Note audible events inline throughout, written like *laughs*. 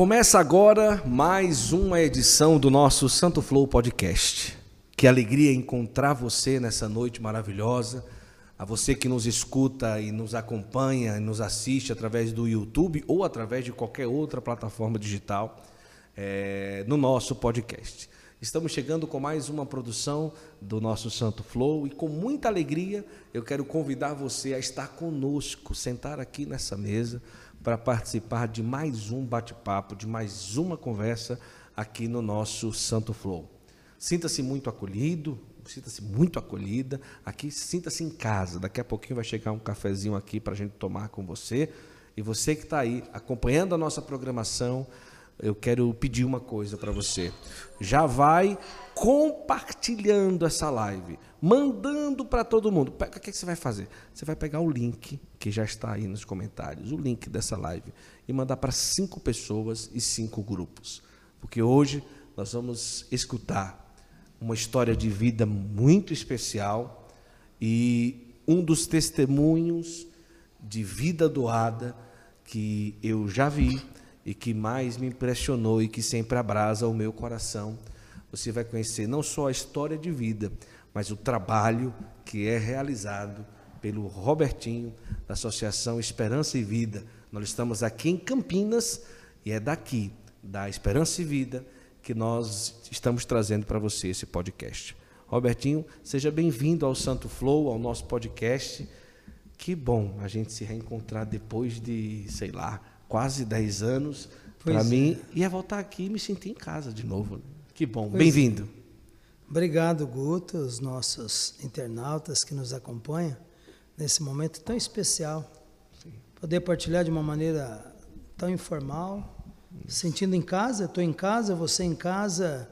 Começa agora mais uma edição do nosso Santo Flow Podcast. Que alegria encontrar você nessa noite maravilhosa. A você que nos escuta e nos acompanha e nos assiste através do YouTube ou através de qualquer outra plataforma digital é, no nosso podcast. Estamos chegando com mais uma produção do nosso Santo Flow e com muita alegria eu quero convidar você a estar conosco, sentar aqui nessa mesa para participar de mais um bate-papo, de mais uma conversa aqui no nosso Santo Flow. Sinta-se muito acolhido, sinta-se muito acolhida. Aqui, sinta-se em casa. Daqui a pouquinho vai chegar um cafezinho aqui para a gente tomar com você. E você que está aí acompanhando a nossa programação, eu quero pedir uma coisa para você. Já vai compartilhando essa live, mandando para todo mundo. O que, que você vai fazer? Você vai pegar o link que já está aí nos comentários, o link dessa live, e mandar para cinco pessoas e cinco grupos. Porque hoje nós vamos escutar uma história de vida muito especial e um dos testemunhos de vida doada que eu já vi e que mais me impressionou e que sempre abrasa o meu coração. Você vai conhecer não só a história de vida, mas o trabalho que é realizado pelo Robertinho, da Associação Esperança e Vida. Nós estamos aqui em Campinas e é daqui, da Esperança e Vida, que nós estamos trazendo para você esse podcast. Robertinho, seja bem-vindo ao Santo Flow, ao nosso podcast. Que bom a gente se reencontrar depois de, sei lá, quase 10 anos. Para mim, é. ia voltar aqui e me sentir em casa de novo. Que bom. Bem-vindo. Obrigado, Guto, os nossos internautas que nos acompanham nesse momento tão especial. Sim. Poder partilhar de uma maneira tão informal, Isso. sentindo em casa, estou em casa, você em casa.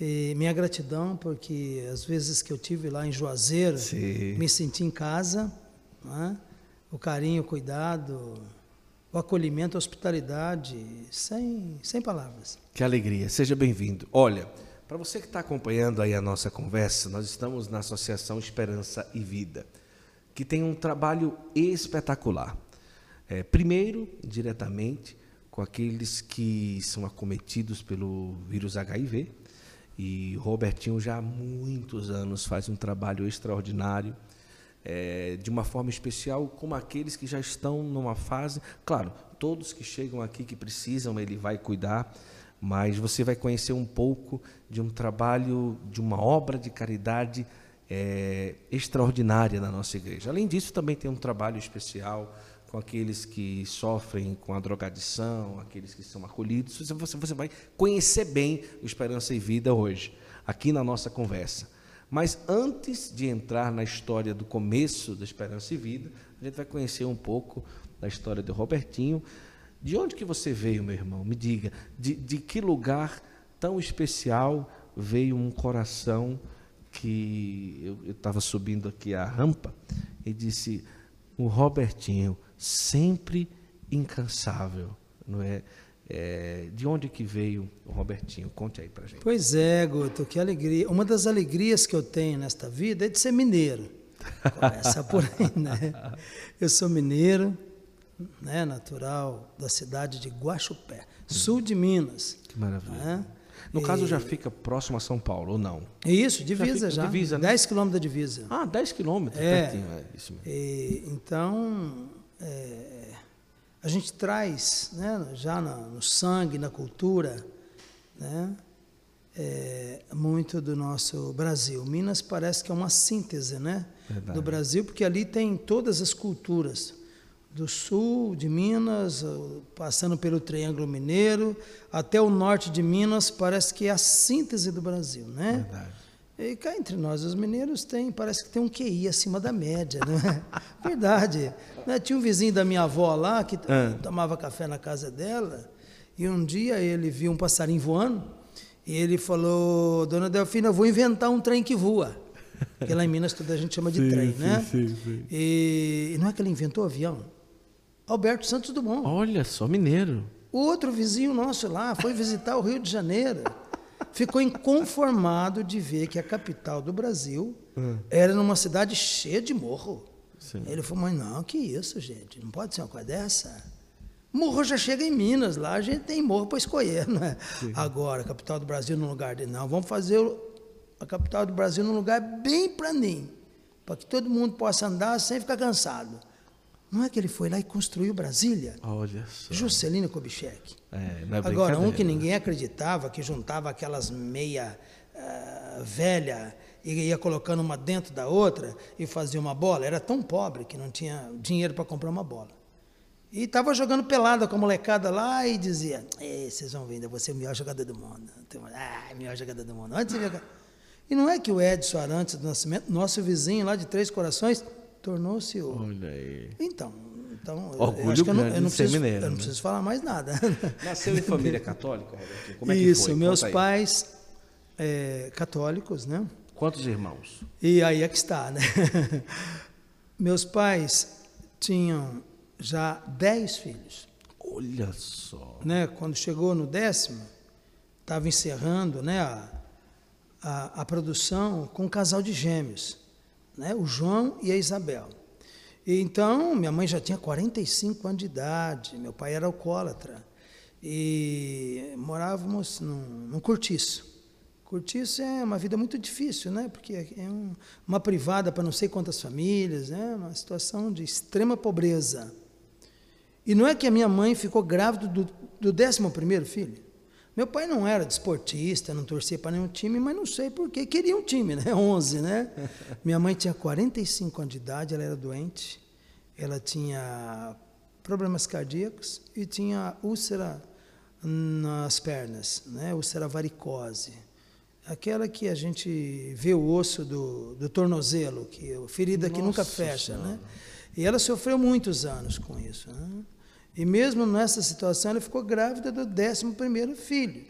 E minha gratidão, porque as vezes que eu tive lá em Juazeiro, Sim. me senti em casa, é? o carinho, o cuidado, o acolhimento, a hospitalidade, sem, sem palavras. Que alegria, seja bem-vindo. Olha, para você que está acompanhando aí a nossa conversa, nós estamos na Associação Esperança e Vida, que tem um trabalho espetacular. É, primeiro, diretamente com aqueles que são acometidos pelo vírus HIV, e Robertinho já há muitos anos faz um trabalho extraordinário é, de uma forma especial, como aqueles que já estão numa fase. Claro, todos que chegam aqui que precisam, ele vai cuidar, mas você vai conhecer um pouco de um trabalho, de uma obra de caridade é, extraordinária na nossa igreja. Além disso, também tem um trabalho especial com aqueles que sofrem com a drogadição, aqueles que são acolhidos. Você, você vai conhecer bem o Esperança e Vida hoje, aqui na nossa conversa. Mas antes de entrar na história do começo da Esperança e Vida, a gente vai conhecer um pouco da história do Robertinho. De onde que você veio, meu irmão? Me diga, de, de que lugar tão especial veio um coração que eu estava subindo aqui a rampa e disse o Robertinho sempre incansável, não é? É, de onde que veio o Robertinho? Conte aí pra gente. Pois é, Guto, que alegria. Uma das alegrias que eu tenho nesta vida é de ser mineiro. Começa por aí, né? Eu sou mineiro, né, natural da cidade de Guaxupé, sul de Minas. Que maravilha. Né? No caso, já fica próximo a São Paulo, ou não? Isso, divisa já. já. Divisa, né? 10 quilômetros da divisa. Ah, 10 quilômetros, é, pertinho, é isso mesmo. E, então, é, a gente traz né, já no sangue, na cultura, né, é, muito do nosso Brasil. Minas parece que é uma síntese né, do Brasil, porque ali tem todas as culturas. Do sul de Minas, passando pelo Triângulo Mineiro, até o norte de Minas, parece que é a síntese do Brasil, né? Verdade. E cá entre nós, os mineiros têm, parece que tem um QI acima da média, né? *laughs* Verdade. Né? Tinha um vizinho da minha avó lá que ah. tomava café na casa dela, e um dia ele viu um passarinho voando, e ele falou, Dona Delfina, eu vou inventar um trem que voa. Porque lá em Minas toda a gente chama de sim, trem, sim, né? Sim, sim. E, e não é que ele inventou avião? Alberto Santos Dumont. Olha só, mineiro. O outro vizinho nosso lá foi visitar o Rio de Janeiro ficou inconformado de ver que a capital do Brasil hum. era numa cidade cheia de morro. Sim. Ele falou, mas não, que isso, gente? Não pode ser uma coisa dessa. Morro já chega em Minas, lá a gente tem morro para escolher, não é? Sim. Agora, capital do Brasil num lugar de. Não, vamos fazer a capital do Brasil num lugar bem planinho, para que todo mundo possa andar sem ficar cansado. Não é que ele foi lá e construiu Brasília? Olha só. Juscelino Kubitschek. É, não é Agora, um que ninguém acreditava, que juntava aquelas meia uh, velha e ia colocando uma dentro da outra e fazia uma bola, era tão pobre que não tinha dinheiro para comprar uma bola. E estava jogando pelada com a molecada lá e dizia: vocês vão ver, você é o melhor jogador do mundo. Ah, melhor jogador do mundo. Antes de E não é que o Edson Arantes do Nascimento, nosso vizinho lá de Três Corações, tornou-se o. Olha aí. Então, então Orgulho eu acho que eu não, eu não preciso, mineiro, eu não né? preciso falar mais nada. *laughs* Nasceu em família católica, Roberto? Como é que Isso, foi? meus pais é, católicos, né? Quantos irmãos? E aí é que está, né? *laughs* meus pais tinham já dez filhos. Olha só. Né? Quando chegou no décimo, estava encerrando né, a, a, a, produção com um casal de gêmeos, né, o João e a Isabel. E então, minha mãe já tinha 45 anos de idade, meu pai era alcoólatra. E morávamos num, num cortiço. Cortiço é uma vida muito difícil, né? Porque é um, uma privada para não sei quantas famílias, né? Uma situação de extrema pobreza. E não é que a minha mãe ficou grávida do, do 11 filho. Meu pai não era desportista, não torcia para nenhum time, mas não sei porquê. Queria um time, né? *laughs* 11, né? Minha mãe tinha 45 anos de idade, ela era doente. Ela tinha problemas cardíacos e tinha úlcera nas pernas, né? Úlcera varicose. Aquela que a gente vê o osso do, do tornozelo, que ferida Nossa que nunca fecha, né? E ela sofreu muitos anos com isso. Né? E mesmo nessa situação, ela ficou grávida do 11 filho.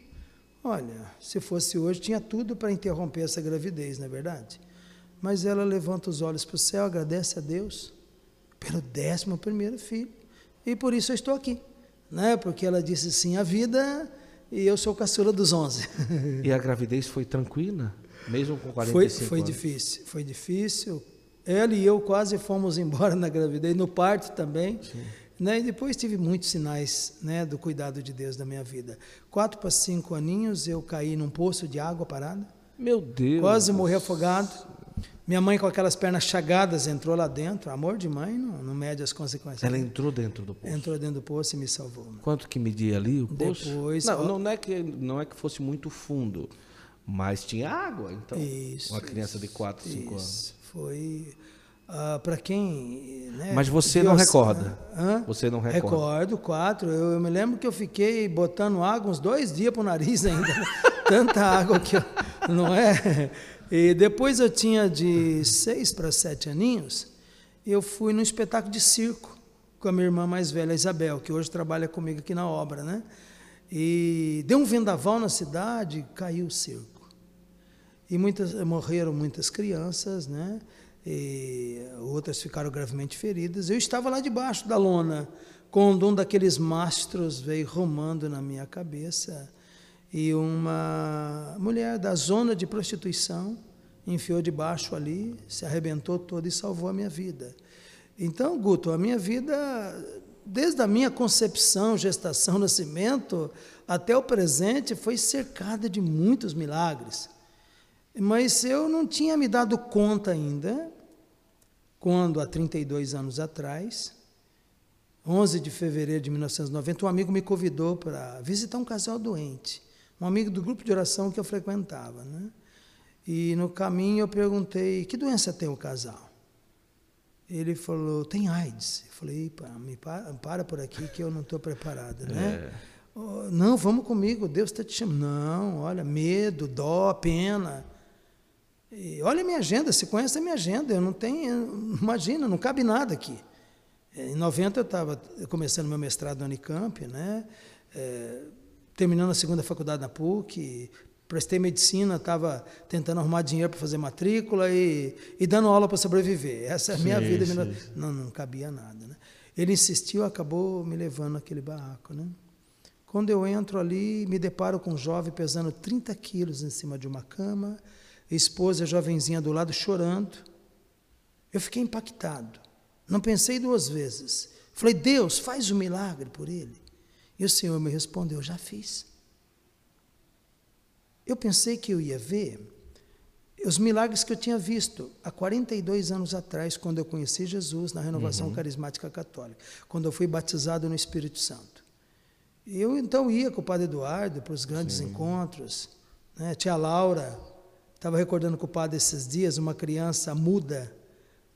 Olha, se fosse hoje, tinha tudo para interromper essa gravidez, não é verdade? Mas ela levanta os olhos para o céu, agradece a Deus pelo 11 filho. E por isso eu estou aqui. Né? Porque ela disse sim à vida e eu sou caçula dos 11. E a gravidez foi tranquila? Mesmo com 45 foi, foi anos? difícil, foi difícil. Ela e eu quase fomos embora na gravidez, no parto também. Sim. Né? E depois tive muitos sinais né, do cuidado de Deus na minha vida. Quatro para cinco aninhos eu caí num poço de água parada. Meu Deus! Quase morri afogado. Minha mãe com aquelas pernas chagadas entrou lá dentro. Amor de mãe não, não mede as consequências. Ela entrou dentro do poço? Entrou dentro do poço e me salvou. Quanto que media ali o poço? Depois... Não, não, é que, não é que fosse muito fundo, mas tinha água. Então, isso, uma criança isso, de 4, 5 anos. Foi Uh, para quem. Né, Mas você não recorda? Hã? Você não recorda? Recordo, quatro. Eu, eu, me lembro que eu fiquei botando água uns dois dias para o nariz *laughs* ainda. Tanta água que eu, Não é? E depois eu tinha de seis para sete aninhos, eu fui num espetáculo de circo com a minha irmã mais velha, Isabel, que hoje trabalha comigo aqui na obra, né? E deu um vendaval na cidade, caiu o circo. E muitas morreram muitas crianças, né? Outras ficaram gravemente feridas. Eu estava lá debaixo da lona, quando um daqueles mastros veio romando na minha cabeça e uma mulher da zona de prostituição enfiou debaixo ali, se arrebentou toda e salvou a minha vida. Então, Guto, a minha vida, desde a minha concepção, gestação, *laughs* nascimento, até o presente, foi cercada de muitos milagres. Mas eu não tinha me dado conta ainda quando, há 32 anos atrás, 11 de fevereiro de 1990, um amigo me convidou para visitar um casal doente, um amigo do grupo de oração que eu frequentava. Né? E no caminho eu perguntei: que doença tem o casal? Ele falou: tem AIDS. Eu falei: me para, para por aqui que eu não estou preparada. Né? É. Oh, não, vamos comigo, Deus está te chamando. Não, olha, medo, dó, pena. E olha a minha agenda, se conhece a minha agenda, eu não tenho, imagina, não cabe nada aqui. É, em 90 eu estava começando meu mestrado na Unicamp, né? É, terminando a segunda faculdade na PUC, prestei medicina, estava tentando arrumar dinheiro para fazer matrícula e, e, dando aula para sobreviver. Essa é a minha sim, vida. Sim. Não, não cabia nada. Né? Ele insistiu, acabou me levando naquele barraco. Né? Quando eu entro ali, me deparo com um jovem pesando 30 quilos em cima de uma cama, esposa jovenzinha do lado chorando. Eu fiquei impactado. Não pensei duas vezes. Falei, Deus, faz um milagre por ele. E o Senhor me respondeu, já fiz. Eu pensei que eu ia ver os milagres que eu tinha visto há 42 anos atrás, quando eu conheci Jesus na renovação uhum. carismática católica, quando eu fui batizado no Espírito Santo. Eu então ia com o Padre Eduardo para os grandes Sim. encontros. Né? Tia Laura, estava recordando com o Padre esses dias, uma criança muda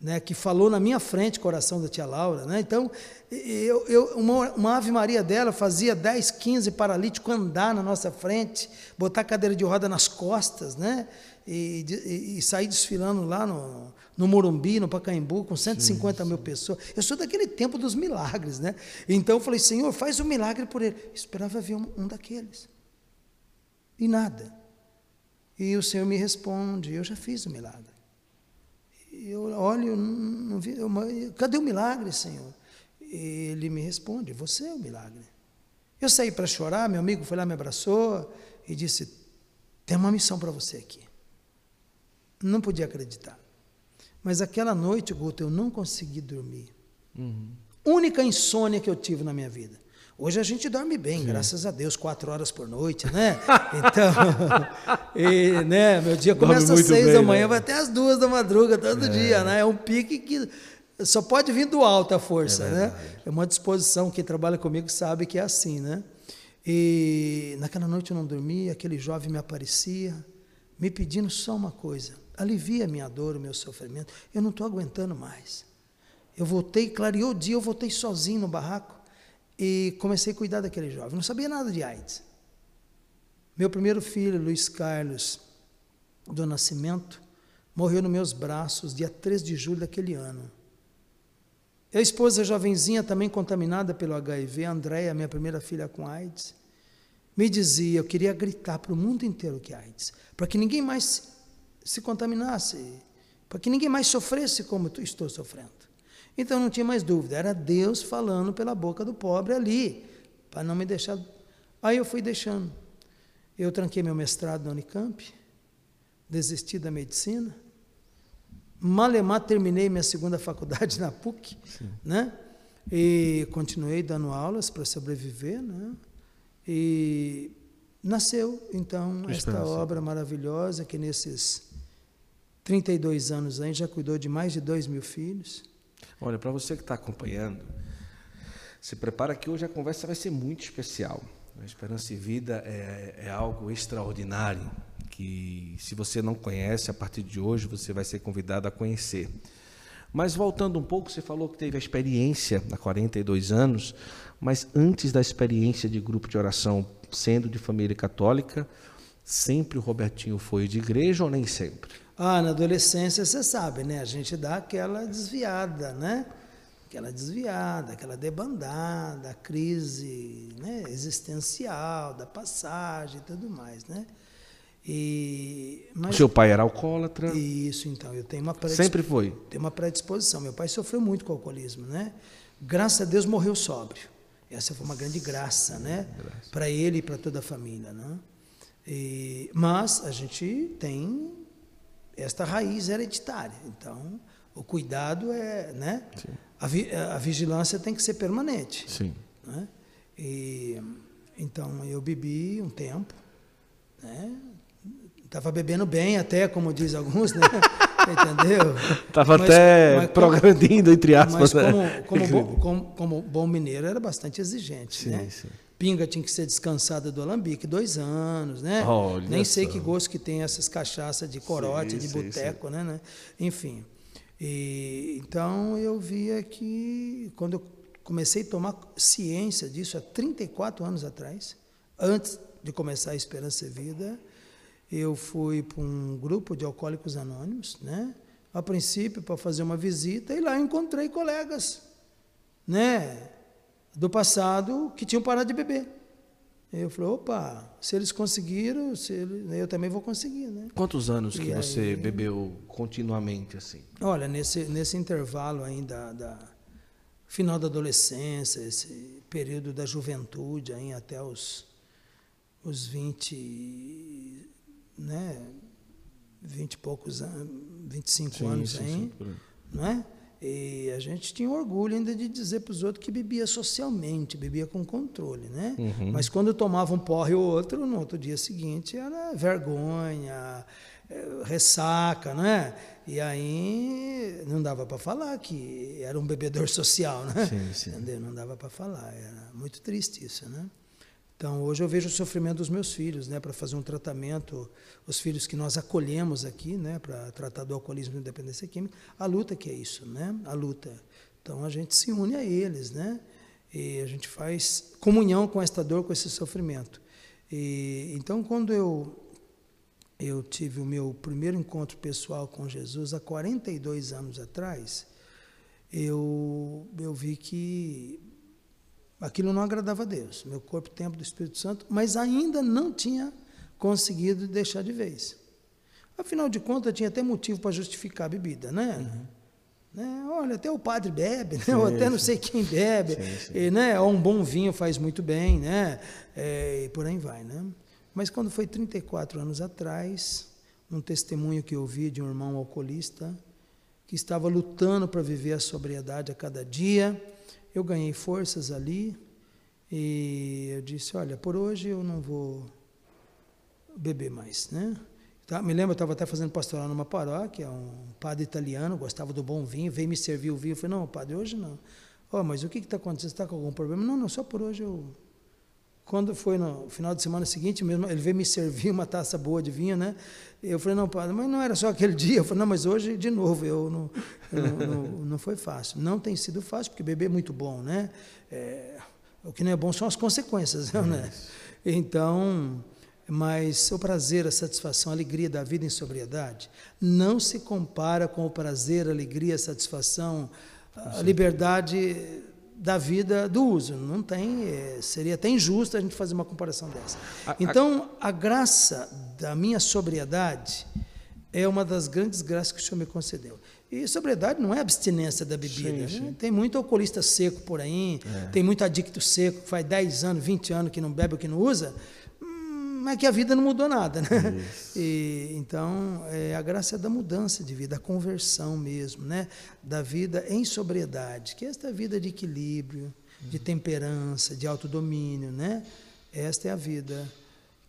né, que falou na minha frente, coração da tia Laura. Né? Então, eu, eu, uma, uma, Ave Maria dela fazia 10, 15 paralíticos andar na nossa frente, botar cadeira de roda nas costas, né? E, e, e sair desfilando lá no, no Morumbi, no Pacaembu, com 150 sim, sim. mil pessoas. Eu sou daquele tempo dos milagres, né? Então eu falei, Senhor, faz um milagre por ele. Eu esperava ver um, um daqueles. E nada. E o Senhor me responde, eu já fiz o milagre eu olho, não vi, eu, cadê o milagre, Senhor? Ele me responde, você é o milagre. Eu saí para chorar, meu amigo foi lá, me abraçou e disse, tem uma missão para você aqui. Não podia acreditar. Mas aquela noite, Guto, eu não consegui dormir. Uhum. Única insônia que eu tive na minha vida. Hoje a gente dorme bem, Sim. graças a Deus, quatro horas por noite, né? *laughs* Então, e, né, meu dia começa às seis bem, da manhã, né? vai até às duas da madruga todo é. dia, né? É um pique que só pode vir do alto a força, é né? É uma disposição, quem trabalha comigo sabe que é assim, né? E naquela noite eu não dormi, aquele jovem me aparecia, me pedindo só uma coisa, alivia a minha dor, o meu sofrimento, eu não estou aguentando mais. Eu voltei, clareou o dia, eu voltei sozinho no barraco, e comecei a cuidar daquele jovem. Não sabia nada de AIDS. Meu primeiro filho, Luiz Carlos, do Nascimento, morreu nos meus braços dia 3 de julho daquele ano. A esposa jovenzinha, também contaminada pelo HIV, Andréia, minha primeira filha com AIDS, me dizia, eu queria gritar para o mundo inteiro que AIDS, para que ninguém mais se contaminasse, para que ninguém mais sofresse como eu estou sofrendo. Então não tinha mais dúvida, era Deus falando pela boca do pobre ali, para não me deixar. Aí eu fui deixando. Eu tranquei meu mestrado na Unicamp, desisti da medicina, malemar terminei minha segunda faculdade na PUC, Sim. né? E continuei dando aulas para sobreviver, né? E nasceu então esta obra maravilhosa que nesses 32 anos aí já cuidou de mais de dois mil filhos. Olha, para você que está acompanhando, se prepara que hoje a conversa vai ser muito especial. A Esperança e Vida é, é algo extraordinário que, se você não conhece, a partir de hoje você vai ser convidado a conhecer. Mas voltando um pouco, você falou que teve a experiência há 42 anos, mas antes da experiência de grupo de oração, sendo de família católica, sempre o Robertinho foi de igreja ou nem sempre? Ah, na adolescência você sabe, né? A gente dá aquela desviada, né? Aquela desviada, aquela debandada, a crise né? existencial da passagem e tudo mais, né? E, mas, Seu pai era alcoólatra? Isso, então. Eu tenho uma Sempre foi? Tenho uma predisposição. Meu pai sofreu muito com o alcoolismo, né? Graças a Deus morreu sóbrio. Essa foi uma grande graça, né? Para ele e para toda a família, né? E, mas a gente tem esta raiz hereditária. Então, o cuidado é, né? A, vi, a, vigilância tem que ser permanente. Sim. Né? E, então, eu bebi um tempo, né? Estava bebendo bem até, como diz alguns, né? *laughs* Entendeu? Estava até mas progredindo, entre aspas. Mas como, né? como, bom, como, como, bom mineiro, era bastante exigente, sim, né? Sim. Pinga tinha que ser descansada do alambique, dois anos, né? Olha Nem sei que gosto que tem essas cachaças de corote, sim, de boteco, né, né? Enfim. E, então eu via que quando eu comecei a tomar ciência disso há 34 anos atrás, antes de começar a Esperança e Vida, eu fui para um grupo de alcoólicos anônimos, né? A princípio para fazer uma visita e lá encontrei colegas, né? Do passado que tinham parado de beber. Eu falei, opa, se eles conseguiram, se eles, eu também vou conseguir, né? Quantos anos e que aí, você bebeu continuamente assim? Olha, nesse, nesse intervalo ainda da final da adolescência, esse período da juventude aí até os, os 20, né, 20 e poucos anos, 25 sim, anos aí, é? E a gente tinha orgulho ainda de dizer para os outros que bebia socialmente, bebia com controle, né? Uhum. Mas quando tomava um porre ou outro, no outro dia seguinte era vergonha, eh, ressaca, né? E aí não dava para falar que era um bebedor *laughs* social, né? Sim, sim. Entendeu? Não dava para falar, era muito triste isso, né? Então, hoje eu vejo o sofrimento dos meus filhos, né, para fazer um tratamento, os filhos que nós acolhemos aqui, né, para tratar do alcoolismo e dependência química, a luta que é isso, né, a luta. Então, a gente se une a eles, né, e a gente faz comunhão com esta dor, com esse sofrimento. E, então, quando eu, eu tive o meu primeiro encontro pessoal com Jesus, há 42 anos atrás, eu, eu vi que Aquilo não agradava a Deus. Meu corpo, templo do Espírito Santo, mas ainda não tinha conseguido deixar de vez. Afinal de contas, tinha até motivo para justificar a bebida, né? Uhum. né? Olha, até o padre bebe, né? Sim, ou até não sei quem bebe, sim, sim. E, né? Ou um bom vinho faz muito bem, né? É, e por aí vai, né? Mas quando foi 34 anos atrás, um testemunho que eu ouvi de um irmão alcoolista que estava lutando para viver a sobriedade a cada dia, eu ganhei forças ali e eu disse, olha, por hoje eu não vou beber mais, né? Tá, me lembro, eu estava até fazendo pastoral numa paróquia, um padre italiano, gostava do bom vinho, veio me servir o vinho. Eu falei, não, padre, hoje não. Oh, mas o que está acontecendo? Você está com algum problema? Não, não, só por hoje eu... Quando foi no final de semana seguinte mesmo, ele veio me servir uma taça boa de vinho, né? Eu falei, não, padre, mas não era só aquele dia. Eu falei, não, mas hoje, de novo, eu não, eu não, não, foi fácil. Não tem sido fácil, porque beber é muito bom, né? É, o que não é bom são as consequências, é *laughs* né? Então, mas o prazer, a satisfação, a alegria da vida em sobriedade não se compara com o prazer, a alegria, a satisfação, a liberdade da vida do uso. Não tem, é, seria até injusto a gente fazer uma comparação dessa. Então, a graça da minha sobriedade é uma das grandes graças que o Senhor me concedeu. E sobriedade não é abstinência da bebida. Sim, né? Tem muito alcoolista seco por aí, é. tem muito adicto seco que faz 10 anos, 20 anos que não bebe ou que não usa mas que a vida não mudou nada, né? E, então, é, a graça é da mudança de vida, a conversão mesmo, né? Da vida em sobriedade, que é esta vida de equilíbrio, de temperança, de autodomínio, né? Esta é a vida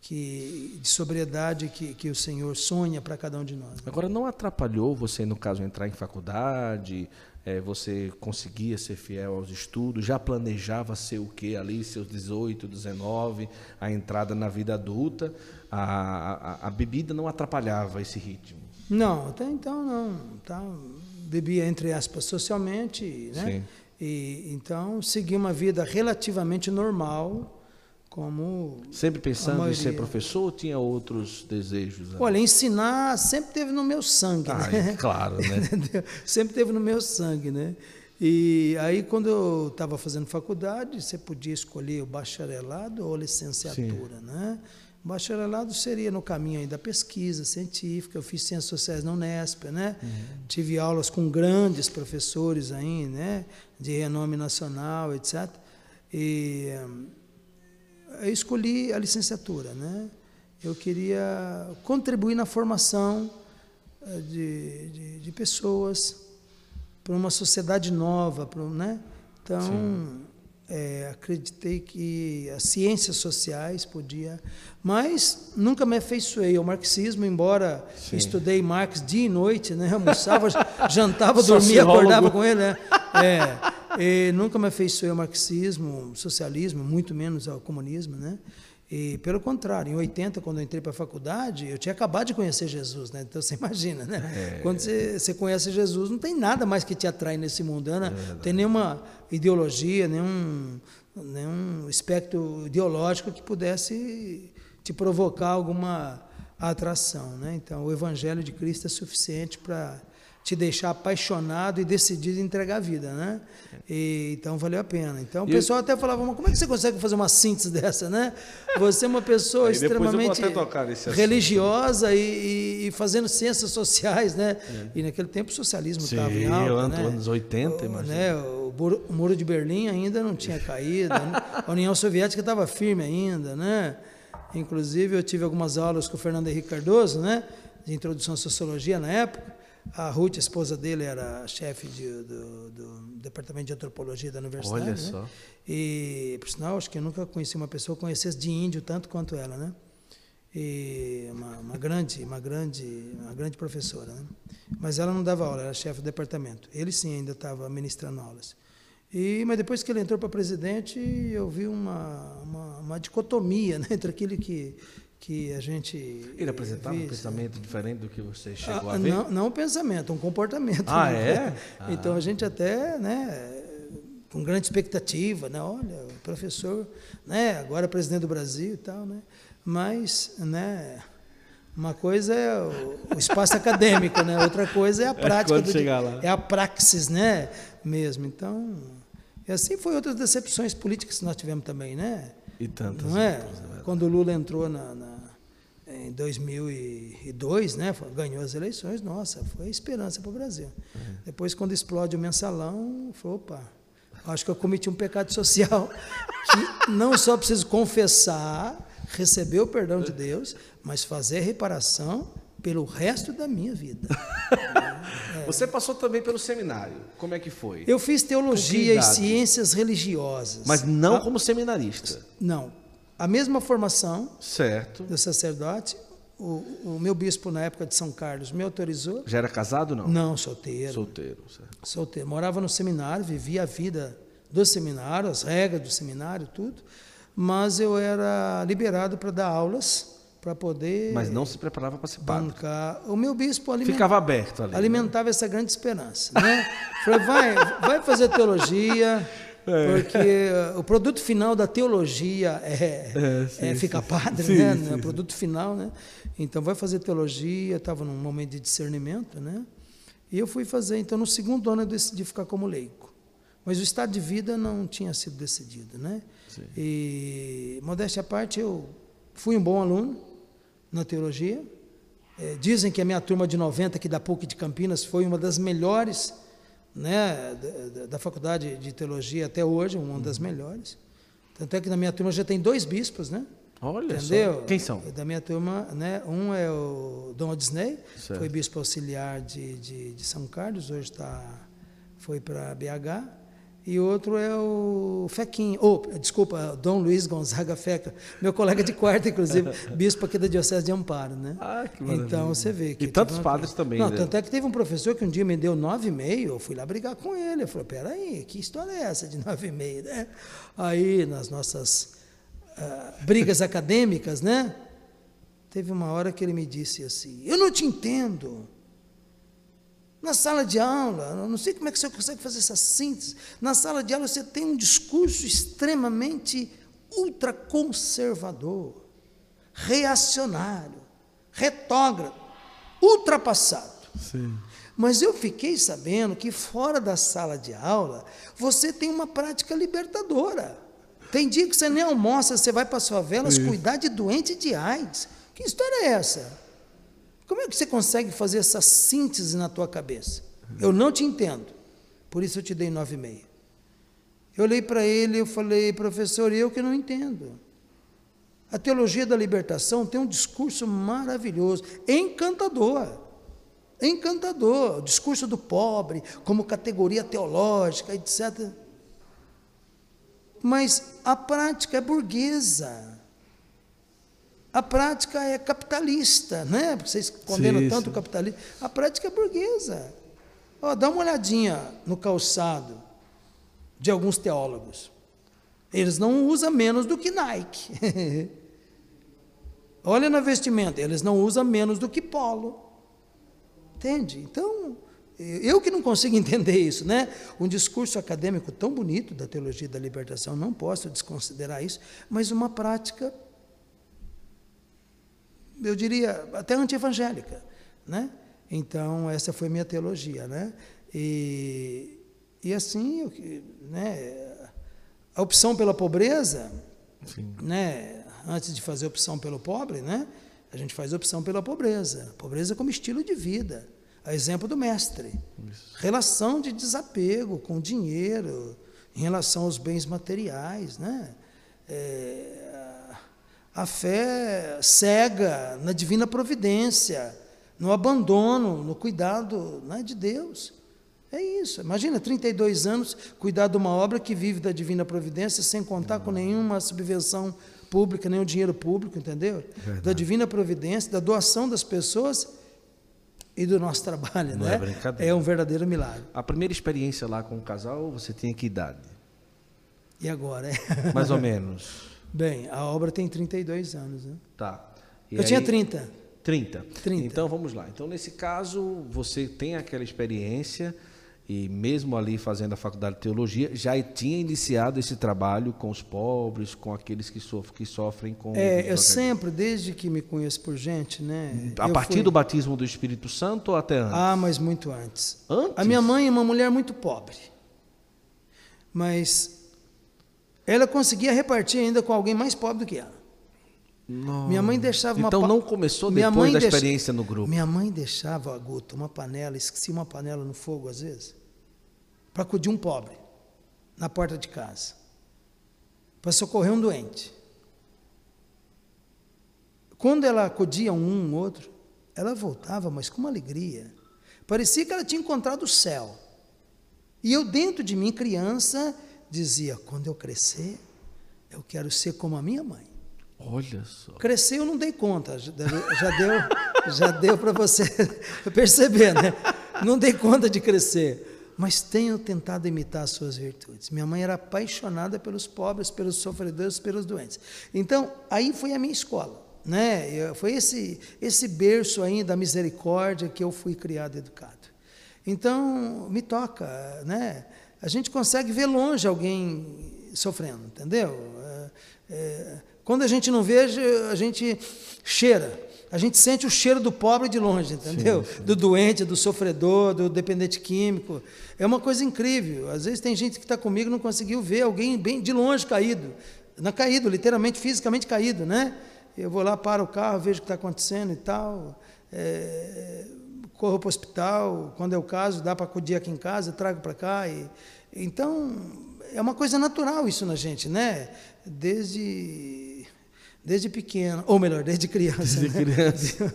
que, de sobriedade que, que o Senhor sonha para cada um de nós. Né? Agora, não atrapalhou você, no caso, entrar em faculdade, é, você conseguia ser fiel aos estudos, já planejava ser o que ali, seus 18, 19, a entrada na vida adulta, a, a, a, bebida não atrapalhava esse ritmo? Não, até então não. Tá, bebia, entre aspas, socialmente, né? Sim. E, então, segui uma vida relativamente normal, como sempre pensando em ser professor ou tinha outros desejos? Né? Olha, ensinar sempre teve no meu sangue, ah, né? Claro, né? *laughs* sempre teve no meu sangue, né? E aí quando eu estava fazendo faculdade, você podia escolher o bacharelado ou a licenciatura, Sim. né? O bacharelado seria no caminho aí da pesquisa científica. Eu fiz ciências sociais na Unesp, né? Uhum. Tive aulas com grandes professores aí, né? De renome nacional, etc. E eu escolhi a licenciatura, né? Eu queria contribuir na formação eh, de, de, de pessoas para uma sociedade nova, para, né? Então, é, acreditei que as ciências sociais podia, mas nunca me afeiçoei ao marxismo, embora Sim. estudei Marx dia e noite, né? Almoçava, *laughs* jantava, dormia, acordava com ele, né? É, e nunca me afeiçoei ao marxismo, socialismo, muito menos ao comunismo, né? E pelo contrário, em 80, quando eu entrei para a faculdade, eu tinha acabado de conhecer Jesus, né? Então você *laughs* imagina, né? É. Quando você, você, conhece Jesus, não tem nada mais que te atrai nesse mundo, né? É não tem nenhuma ideologia, nenhum, nenhum espectro ideológico que pudesse te provocar alguma atração, né? Então o Evangelho de Cristo é suficiente para te deixar apaixonado e decidido entregar a vida, né? E, então valeu a pena. Então o e pessoal eu... até falava, mas como é que você consegue fazer uma síntese *laughs* dessa, né? Você é uma pessoa extremamente religiosa e, e, fazendo ciências sociais, né? É. E naquele tempo o socialismo estava em alta, né? anos 80, imagina. Né? O, o muro de Berlim ainda não tinha caído, né? a União Soviética estava firme ainda, né? Inclusive eu tive algumas aulas com o Fernando Henrique Cardoso, né? De introdução à sociologia na época. A Ruth, a esposa dele, era chefe de, do, do, departamento de antropologia da universidade. Olha né? só. E, por sinal, acho que eu nunca conheci uma pessoa que conhecesse de índio tanto quanto ela, né? E uma, uma grande, uma grande, uma grande professora, né? Mas ela não dava aula, era chefe do departamento. Ele sim ainda estava ministrando aulas. E, mas depois que ele entrou para presidente, eu vi uma, uma, uma dicotomia né, *laughs* entre aquele que, que a gente. Ele apresentava um pensamento diferente do que você chegou ah, a ver? Não, não um pensamento, um comportamento. Ah, né? é? *laughs* Então Ah. a gente até, né, com grande expectativa, né, olha, o professor, né, agora presidente do Brasil e tal, né, mas, né, uma coisa é o, o espaço *laughs* acadêmico, né, outra coisa é a prática, quando do, chegar lá. é a praxis, né, mesmo. Então, e assim foi outras decepções políticas que nós tivemos também, né? E tantas Não é? outras, né? Quando o Lula entrou na, na- em 2002, né, ganhou as eleições, nossa, foi esperança para o Brasil. Depois, quando explode o mensalão, falou, opa, acho que eu cometi um pecado social *laughs* que não só preciso confessar, receber o perdão de Deus, mas fazer reparação pelo resto da minha vida. *laughs* Você passou também pelo seminário. Como é que foi? Eu fiz teologia e ciências religiosas. Mas não Ah, como seminarista. Não. A mesma formação Certo. do sacerdote, o, o meu bispo na época de São Carlos me autorizou. Já era casado não? Não, solteiro. Solteiro, certo. Solteiro. Morava no seminário, vivia a vida do seminário, as regras do seminário, tudo. Mas eu era liberado para dar aulas, para poder Mas não se preparava para ser padre. bancar. O meu bispo alimentava, Ficava aberto ali. né? alimentava essa grande esperança. Né? Falei, vai, vai fazer teologia. Porque uh, o produto final da teologia é, É, sim, é ficar padre, Sim, né? sim, o produto final, né? Então vai fazer teologia, estava num momento de discernimento, né? E eu fui fazer, então no segundo ano eu decidi ficar como leigo. Mas o estado de vida não tinha sido decidido, né? Sim. E modéstia à parte, eu fui um bom aluno na teologia. É, dizem que a minha turma de 90 aqui da PUC de Campinas foi uma das melhores né, da, da- da faculdade de teologia até hoje, uma das Uhum. melhores. Tanto é que na minha turma já tem dois bispos, né? Olha Entendeu? só. Quem são? Da minha turma, né? Um é o Dom Disney, Certo. foi bispo auxiliar de, de, de São Carlos, hoje tá, foi para BH. E outro é o Fequinho, ou, desculpa, Dom Luiz Gonzaga Feca, meu colega de quarto, inclusive, *laughs* bispo aqui da Diocese de Amparo, né? Ah, que maravilha. Então você vê que. E tantos uma- padres também, Não, né? tanto é que teve um professor que um dia me deu nove e meio, eu fui lá brigar com ele. Eu falei, peraí, que história é essa de nove e meio, né? Aí, nas nossas ah, brigas *laughs* acadêmicas, né? Teve uma hora que ele me disse assim, eu não te entendo. Na sala de aula, não sei como é que você consegue fazer essa síntese. Na sala de aula você tem um discurso extremamente ultraconservador, reacionário, retógrafo, ultrapassado. Sim. Mas eu fiquei sabendo que fora da sala de aula você tem uma prática libertadora. Tem dia que você nem almoça, você vai para as favelas cuidar de doente de AIDS. Que história é essa? Como é que você consegue fazer essa síntese na tua cabeça? Eu não te entendo. Por isso eu te dei nove e meia. Eu olhei para ele e falei, professor, eu que não entendo. A teologia da libertação tem um discurso maravilhoso, encantador. Encantador. O discurso do pobre, como categoria teológica, etc. Mas a prática é burguesa. A prática é capitalista, né? Vocês condenam Sim, tanto sim. o capitalismo. A prática é burguesa. Ó, dá uma olhadinha no calçado de alguns teólogos. Eles não usam menos do que Nike. *laughs* Olha na vestimenta, eles não usam menos do que polo. Entende? Então, eu que não consigo *laughs* entender isso, né? Um discurso acadêmico tão bonito da teologia da libertação, não posso desconsiderar isso, mas uma prática, eu diria, até anti-evangélica, né? Então, essa foi minha teologia, né? E, e assim, eu, né, a opção pela pobreza, Sim. né, antes de fazer opção pelo pobre, né, a gente faz opção pela pobreza. Pobreza como estilo de vida. A exemplo do mestre. Relação de desapego com dinheiro, em relação aos bens materiais. Né? É, a fé cega na divina providência, no abandono, no cuidado né, de Deus. É isso. Imagina, 32 anos, cuidar de uma obra que vive da divina providência sem contar com nenhuma subvenção pública, nenhum dinheiro público, entendeu? Verdade. Da divina providência, da doação das pessoas e do nosso trabalho, Não né? é brincadeira. É um verdadeiro milagre. A primeira experiência lá com o casal, você tinha que idade? E agora? É? Mais ou *laughs* menos. Bem, a obra tem 32 anos, né? Tá. E Eu aí- tinha 30. 30. 30. Então vamos lá. Então, nesse caso, você tem aquela experiência e mesmo ali fazendo a faculdade de teologia, já tinha iniciado esse trabalho com os pobres, com aqueles que sofrem, que sofrem com. É, eu sempre, desde que me conheço por gente, né? A partir fui- do batismo do Espírito Santo ou até antes? Ah, mas muito antes. Antes? A minha mãe é uma mulher muito pobre. Mas ela conseguia repartir ainda com alguém mais pobre do que ela. Minha mãe deixava uma Então não começou Minha depois mãe da deixa- experiência no grupo. Minha mãe deixava, Guto, uma panela, esquecia uma panela no fogo às vezes, para acudir um pobre na porta de casa, para socorrer um doente. Quando ela acudia um, um outro, ela voltava, mas com uma alegria. Parecia que ela tinha encontrado o céu. E eu, dentro de mim, criança, dizia: quando eu crescer, eu quero ser como a minha mãe. Olha só. Crescer eu não dei conta, já deu, já deu, para você *laughs* perceber, né? Não dei conta de crescer, mas tenho tentado imitar as suas virtudes. Minha mãe era apaixonada pelos pobres, pelos sofredores, pelos doentes. Então, aí foi a minha escola, né? Foi esse esse berço aí da misericórdia que eu fui criado e educado. Então, me toca, né? A gente consegue ver longe alguém sofrendo, entendeu? É, é, quando a gente não vê, a gente cheira. A gente sente o cheiro do pobre de longe, entendeu? Do doente, do sofredor, do dependente químico. É uma coisa incrível. Às vezes tem gente que está comigo e não conseguiu ver alguém bem de longe caído. Não caído, literalmente, fisicamente caído, né? Eu vou lá, paro o carro, vejo o que está acontecendo e tal. É, corro para o hospital, quando é o caso, dá para acudir aqui em casa, trago para cá. E, então, é uma coisa natural isso na gente, né? Desde, desde pequeno, ou melhor, desde criança. Desde né? criança.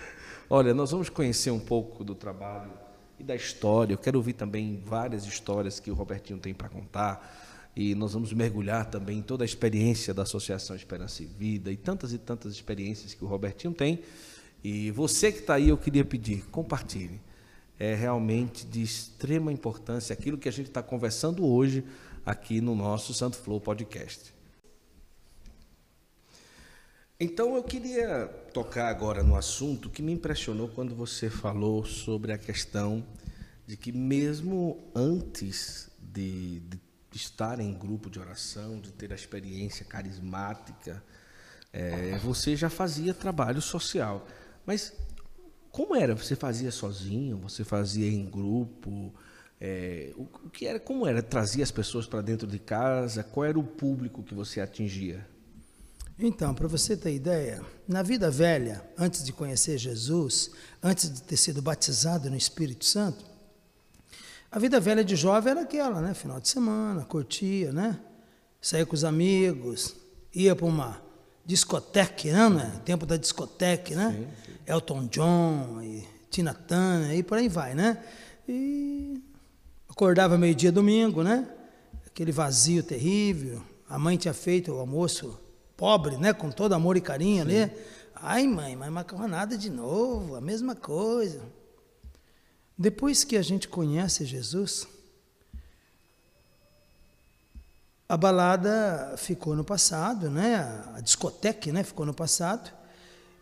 *laughs* Olha, nós vamos conhecer um pouco do trabalho e da história. Eu quero ouvir também várias histórias que o Robertinho tem para contar. E nós vamos mergulhar também em toda a experiência da Associação Esperança e Vida e tantas e tantas experiências que o Robertinho tem. E você que está aí, eu queria pedir, compartilhe. É realmente de extrema importância aquilo que a gente está conversando hoje aqui no nosso Santo Flow Podcast. Então eu queria tocar agora no assunto que me impressionou quando você falou sobre a questão de que mesmo antes de, de estar em grupo de oração, de ter a experiência carismática, eh, você já fazia trabalho social. Mas como era? Você fazia sozinho? Você fazia em grupo? Eh, o, o que era? Como era? Trazia as pessoas para dentro de casa? Qual era o público que você atingia? Então, para você ter ideia, na vida velha, antes de conhecer Jesus, antes de ter sido batizado no Espírito Santo, a vida velha de jovem era aquela, né? Final de semana, curtia, né? Saía com os amigos, ia para uma discoteca, né? né? Tempo da discoteca, né? Elton John, e Tina Turner, e por aí vai, né? E acordava meio-dia domingo, né? Aquele vazio terrível. A mãe tinha feito o almoço pobre, né? Com todo amor e carinho ali. Ai, mãe, mas macarronada de novo, a mesma coisa. Depois que a gente conhece Jesus, a balada ficou no passado, né? A discoteca, né? Ficou no passado.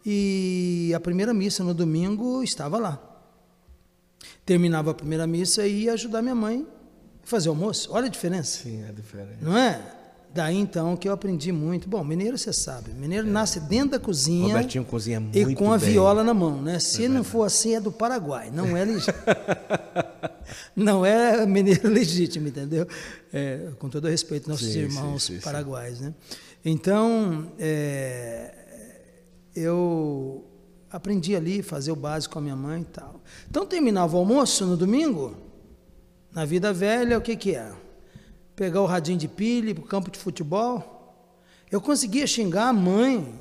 E a primeira missa no domingo estava lá. Terminava a primeira missa e ia ajudar minha mãe a fazer almoço. Olha a diferença. Sim, é diferente. Não é? Daí então que eu aprendi muito. Bom, mineiro você sabe, mineiro nasce dentro da cozinha Robertinho cozinha muito e com a bem. viola na mão, né? Se não for assim é do Paraguai, não é legítimo. *laughs* não é *laughs* mineiro legítimo, entendeu? É, com todo respeito nossos Sim, irmãos sim, sim, paraguaios, né? Então, é, eu aprendi ali fazer o básico com a minha mãe e tal. Então terminava o almoço no domingo, na vida velha, o que que é? Pegar o radinho de pilha, ir pro campo de futebol. Eu conseguia xingar a mãe,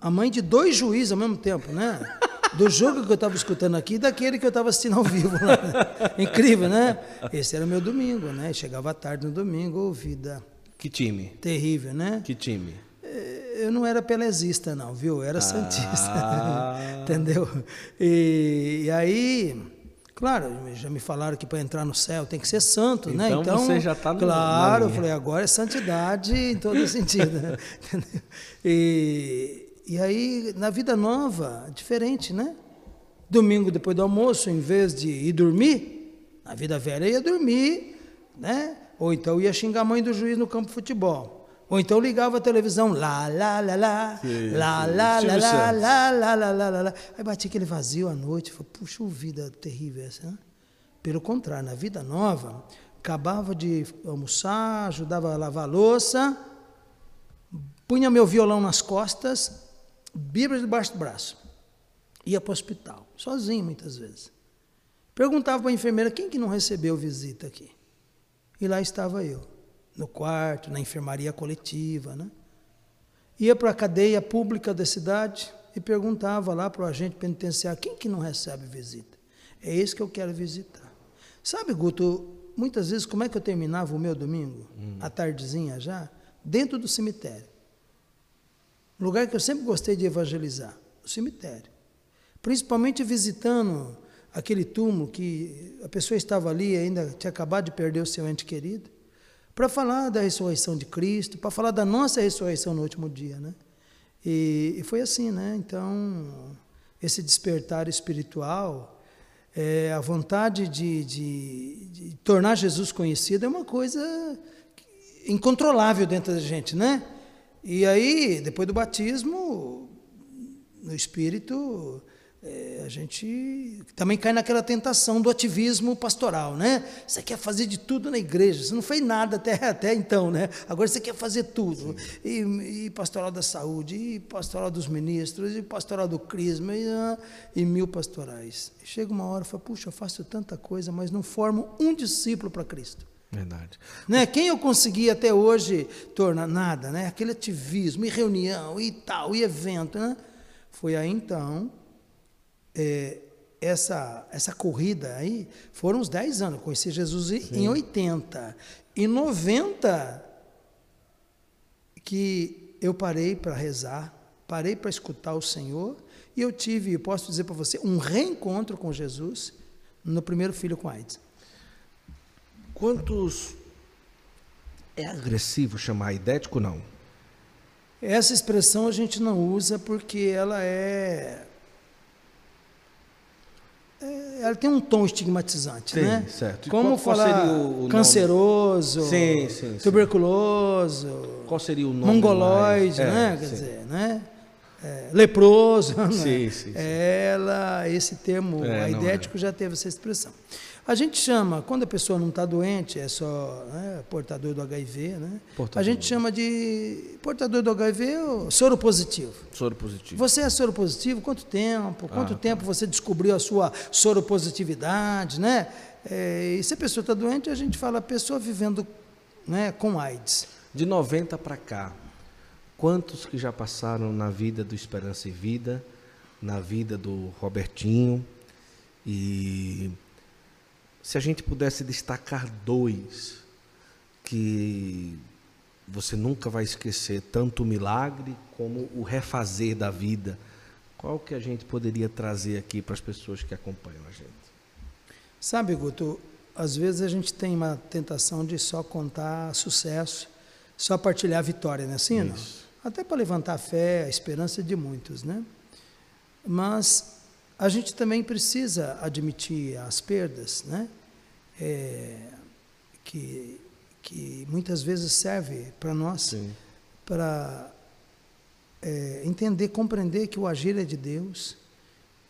a mãe de dois juízes ao mesmo tempo, né? *laughs* do jogo que eu estava escutando aqui e daquele que eu estava assistindo ao vivo. Lá, né? Incrível, né? Esse era o meu domingo, né? Chegava à tarde no domingo, oh, vida. Que time? Terrível, né? Que time? Eu não era pelezista, não, viu? Eu era ah. santista. *laughs* Entendeu? E, e aí Claro, já me falaram que para entrar no céu tem que ser santo, então, né? Então você já está no Claro, eu falei, agora é santidade em todo sentido. Né? *laughs* e, e aí, na vida nova, diferente, né? Domingo depois do almoço, em vez de ir dormir, na vida velha ia dormir, né? Ou então ia xingar a mãe do juiz no campo de futebol. Ou então ligava a televisão, lá, lá, lá, lá, sim, lá, sim. lá, lá, lá, lá, lá, lá, lá, lá, lá. Aí batia aquele vazio à noite, falei, puxa, vida terrível essa, né? Pelo contrário, na vida nova, acabava de almoçar, ajudava a lavar a louça, punha meu violão nas costas, Bíblia debaixo do braço. Ia para o hospital, sozinho muitas vezes. Perguntava para a enfermeira, quem que não recebeu visita aqui? E lá estava eu no quarto, na enfermaria coletiva. Né? Ia para a cadeia pública da cidade e perguntava lá para o agente penitenciário: quem que não recebe visita? É esse que eu quero visitar. Sabe, Guto, muitas vezes como é que eu terminava o meu domingo? Hum. À tardezinha já? Dentro do cemitério. Lugar que eu sempre gostei de evangelizar o cemitério. Principalmente visitando aquele túmulo que a pessoa estava ali ainda tinha acabado de perder o seu ente querido para falar da ressurreição de Cristo, para falar da nossa ressurreição no último dia, né? E, e foi assim, né? Então, esse despertar espiritual, é, a vontade de, de, de, tornar Jesus conhecido é uma coisa incontrolável dentro da gente, né? E aí, depois do batismo, no Espírito, é, a gente também cai naquela tentação do ativismo pastoral, né? Você quer fazer de tudo na igreja, você não fez nada até, *laughs* até então, né? Agora você quer fazer tudo. E, e, pastoral da saúde, e pastoral dos ministros, e pastoral do crisma, e, ah, e mil pastorais. Chega uma hora e fala, puxa, eu faço tanta coisa, mas não formo um discípulo para Cristo. Verdade. Né? Quem eu consegui até hoje tornar nada, né? Aquele ativismo, e reunião, e tal, e evento, né? Foi aí então é, essa, essa corrida aí foram uns 10 anos. Eu conheci Jesus Sim. em 80. Em 90 que eu parei para rezar, parei para escutar o Senhor e eu tive, posso dizer para você, um reencontro com Jesus no primeiro filho com AIDS. Quantos é agressivo chamar idético não? Essa expressão a gente não usa porque ela é é, ela tem um tom estigmatizante, sim, né? Certo. Como qual, falar o, o canceroso, sim, sim, tuberculoso, qual seria o nome mongoloide, né? É, Quer dizer, né? É, leproso, *laughs* sim, sim, sim, Ela, esse termo é, é. já teve essa expressão. A gente chama, quando a pessoa não está doente, é só né, portador do HIV, né? Portador. A gente chama de portador do HIV ou soro positivo. Soro positivo. Você é soro positivo? Quanto tempo? Quanto ah, tempo tá. você descobriu a sua soro positividade, né? É, e se a pessoa está doente, a gente fala pessoa vivendo né, com AIDS. De 90 para cá, quantos que já passaram na vida do Esperança e Vida, na vida do Robertinho e se a gente pudesse destacar dois que você nunca vai esquecer, tanto o milagre como o refazer da vida, qual que a gente poderia trazer aqui para as pessoas que acompanham a gente? Sabe, Guto, às vezes a gente tem uma tentação de só contar sucesso, só partilhar a vitória, né? Assim, não? Até para levantar a fé, a esperança de muitos, né? Mas a gente também precisa admitir as perdas, né? É, que, que muitas vezes serve para nós para é, entender, compreender que o agir é de Deus,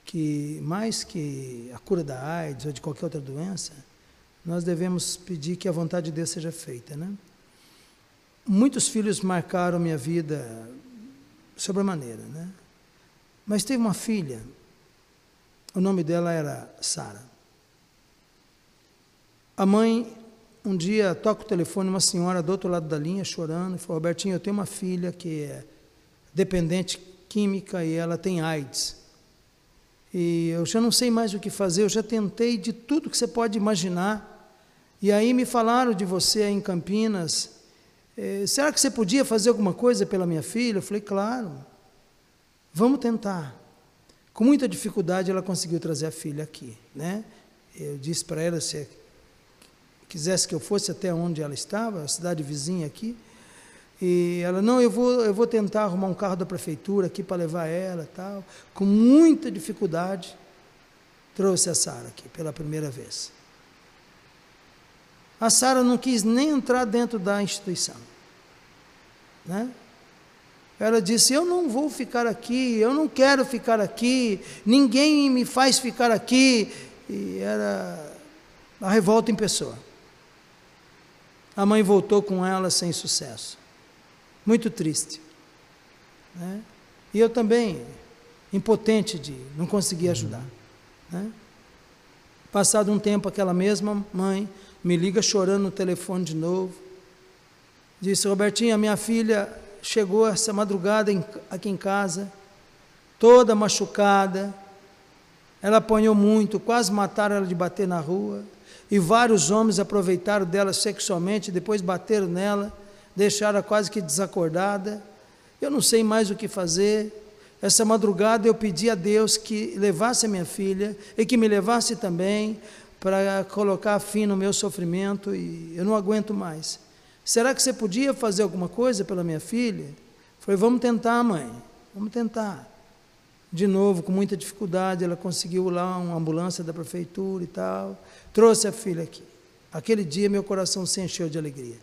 que mais que a cura da AIDS ou de qualquer outra doença, nós devemos pedir que a vontade de Deus seja feita, né? Muitos filhos marcaram minha vida sobremaneira, né? Mas teve uma filha o nome dela era Sara. A mãe, um dia, toca o telefone, uma senhora do outro lado da linha, chorando, e falou: Robertinho, eu tenho uma filha que é dependente química e ela tem AIDS. E eu já não sei mais o que fazer, eu já tentei de tudo que você pode imaginar. E aí me falaram de você aí em Campinas. Eh, será que você podia fazer alguma coisa pela minha filha? Eu falei, claro. Vamos tentar. Com muita dificuldade ela conseguiu trazer a filha aqui, né? Eu disse para ela se quisesse que eu fosse até onde ela estava, a cidade vizinha aqui. E ela, não, eu vou, eu vou tentar arrumar um carro da prefeitura aqui para levar ela tal. Com muita dificuldade, trouxe a Sara aqui pela primeira vez. A Sara não quis nem entrar dentro da instituição. Né? Ela disse: Eu não vou ficar aqui, eu não quero ficar aqui, ninguém me faz ficar aqui. E era a revolta em pessoa. A mãe voltou com ela sem sucesso muito triste. Né? E eu também, impotente de não conseguir ajudar. Né? Passado um tempo, aquela mesma mãe me liga chorando no telefone de novo. Disse, Robertinha, minha filha chegou essa madrugada em, aqui em casa, toda machucada. Ela apanhou muito, quase mataram ela de bater na rua. E vários homens aproveitaram dela sexualmente, depois bateram nela deixaram quase que desacordada. Eu não sei mais o que fazer. Essa madrugada eu pedi a Deus que levasse a minha filha e que me levasse também para colocar fim no meu sofrimento e eu não aguento mais. Será que você podia fazer alguma coisa pela minha filha? Falei, vamos tentar, mãe, vamos tentar. De novo, com muita dificuldade, ela conseguiu lá uma ambulância da prefeitura e tal, trouxe a filha aqui. Aquele dia meu coração se encheu de alegria.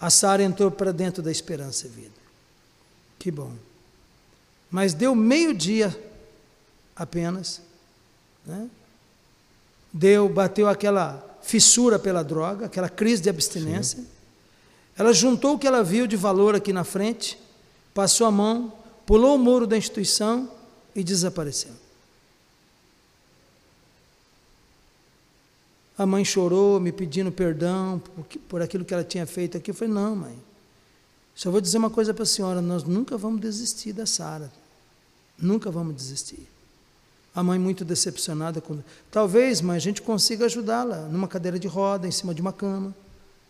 A Sara entrou para dentro da esperança e vida. Que bom. Mas deu meio-dia apenas. Né? Deu, bateu aquela fissura pela droga, aquela crise de abstinência. Sim. Ela juntou o que ela viu de valor aqui na frente, passou a mão, pulou o muro da instituição e desapareceu. A mãe chorou, me pedindo perdão por, por aquilo que ela tinha feito aqui. Eu falei: não, mãe. Só vou dizer uma coisa para a senhora: nós nunca vamos desistir da Sara. Nunca vamos desistir. A mãe muito decepcionada. Com... Talvez, mãe, a gente consiga ajudá-la numa cadeira de roda, em cima de uma cama,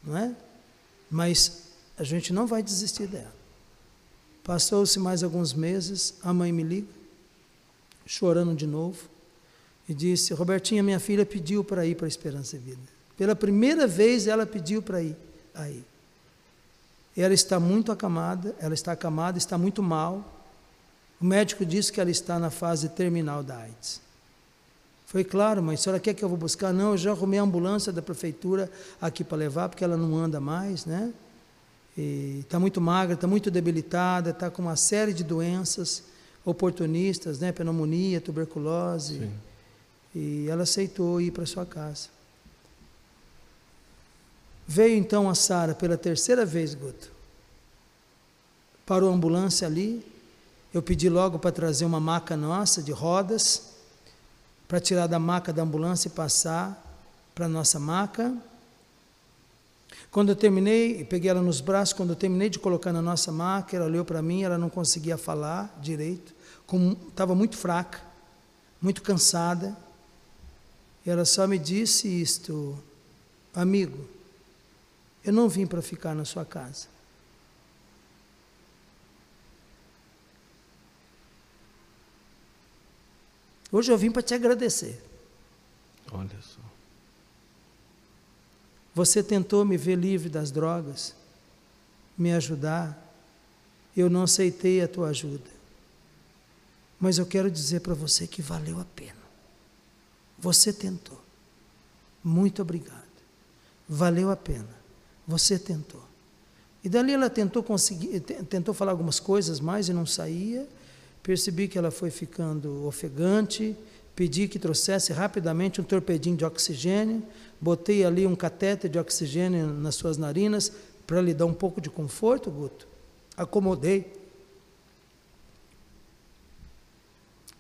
não é? Mas a gente não vai desistir dela. Passou-se mais alguns meses, a mãe me liga, chorando de novo e disse: Robertinha, minha filha pediu para ir para a Esperança e Vida. Pela primeira vez ela pediu para ir aí. Ela está muito acamada, ela está acamada, está muito mal. O médico disse que ela está na fase terminal da AIDS. Foi claro, mas a senhora quer que eu vou buscar? Não, eu já arrumei a ambulância da prefeitura aqui para levar, porque ela não anda mais, né? Está muito magra, está muito debilitada, está com uma série de doenças oportunistas, né? Pneumonia, tuberculose. Sim e ela aceitou ir para sua casa. Veio então a Sara pela terceira vez, Guto. Parou a ambulância ali. Eu pedi logo para trazer uma maca nossa de rodas, para tirar da maca da ambulância e passar para a nossa maca. Quando eu terminei, peguei ela nos braços, quando eu terminei de colocar na nossa maca, ela olhou para mim, ela não conseguia falar direito, estava muito fraca, muito cansada. E ela só me disse isto, amigo, eu não vim para ficar na sua casa. Hoje eu vim para te agradecer. Olha só. Você tentou me ver livre das drogas, me ajudar. Eu não aceitei a tua ajuda. Mas eu quero dizer para você que valeu a pena. Você tentou. Muito obrigado. Valeu a pena. Você tentou. E dali ela tentou conseguir, tentou falar algumas coisas mais e não saía. Percebi que ela foi ficando ofegante. Pedi que trouxesse rapidamente um torpedinho de oxigênio. Botei ali um catéter de oxigênio nas suas narinas para lhe dar um pouco de conforto, Guto. Acomodei.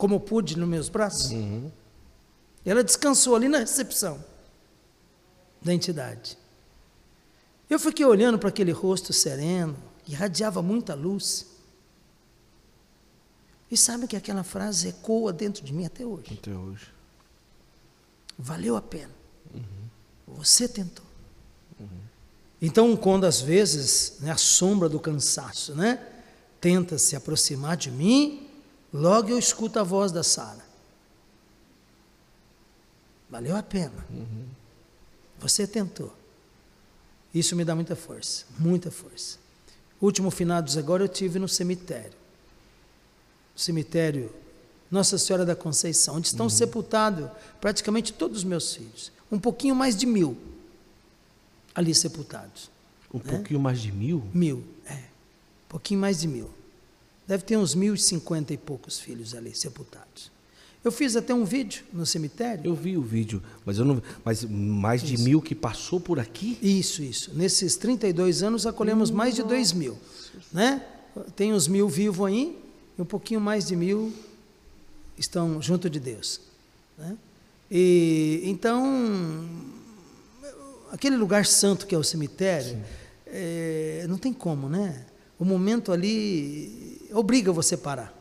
Como pude nos meus braços. Uhum. Ela descansou ali na recepção da entidade. Eu fiquei olhando para aquele rosto sereno, que irradiava muita luz. E sabe que aquela frase ecoa dentro de mim até hoje. Até hoje. Valeu a pena. Uhum. Você tentou. Uhum. Então, quando às vezes né, a sombra do cansaço né, tenta se aproximar de mim, logo eu escuto a voz da Sara. Valeu a pena. Uhum. Você tentou. Isso me dá muita força, muita força. Último finados agora eu tive no cemitério. Cemitério Nossa Senhora da Conceição, onde estão uhum. sepultados praticamente todos os meus filhos. Um pouquinho mais de mil ali sepultados. Um né? pouquinho mais de mil? Mil, é. Um pouquinho mais de mil. Deve ter uns mil e cinquenta e poucos filhos ali sepultados. Eu fiz até um vídeo no cemitério. Eu vi o vídeo, mas eu não. Mas mais de isso. mil que passou por aqui? Isso, isso. Nesses 32 anos acolhemos mais de dois mil. Né? Tem uns mil vivos aí, e um pouquinho mais de mil estão junto de Deus. Né? E então aquele lugar santo que é o cemitério, é, não tem como, né? O momento ali obriga você a parar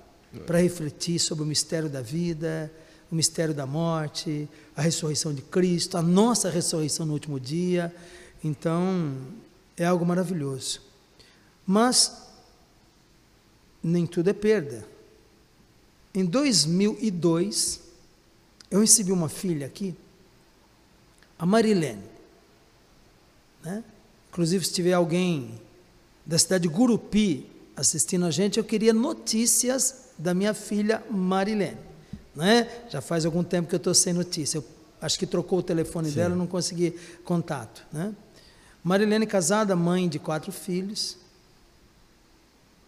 para refletir sobre o mistério da vida, o mistério da morte, a ressurreição de Cristo, a nossa ressurreição no último dia. Então, é algo maravilhoso. Mas nem tudo é perda. Em 2002, eu recebi uma filha aqui, a Marilene. Né? Inclusive, se tiver alguém da cidade de Gurupi assistindo a gente, eu queria notícias da minha filha Marilene. Né? Já faz algum tempo que eu estou sem notícia. Eu acho que trocou o telefone Sim. dela, não consegui contato. Né? Marilene, casada, mãe de quatro filhos,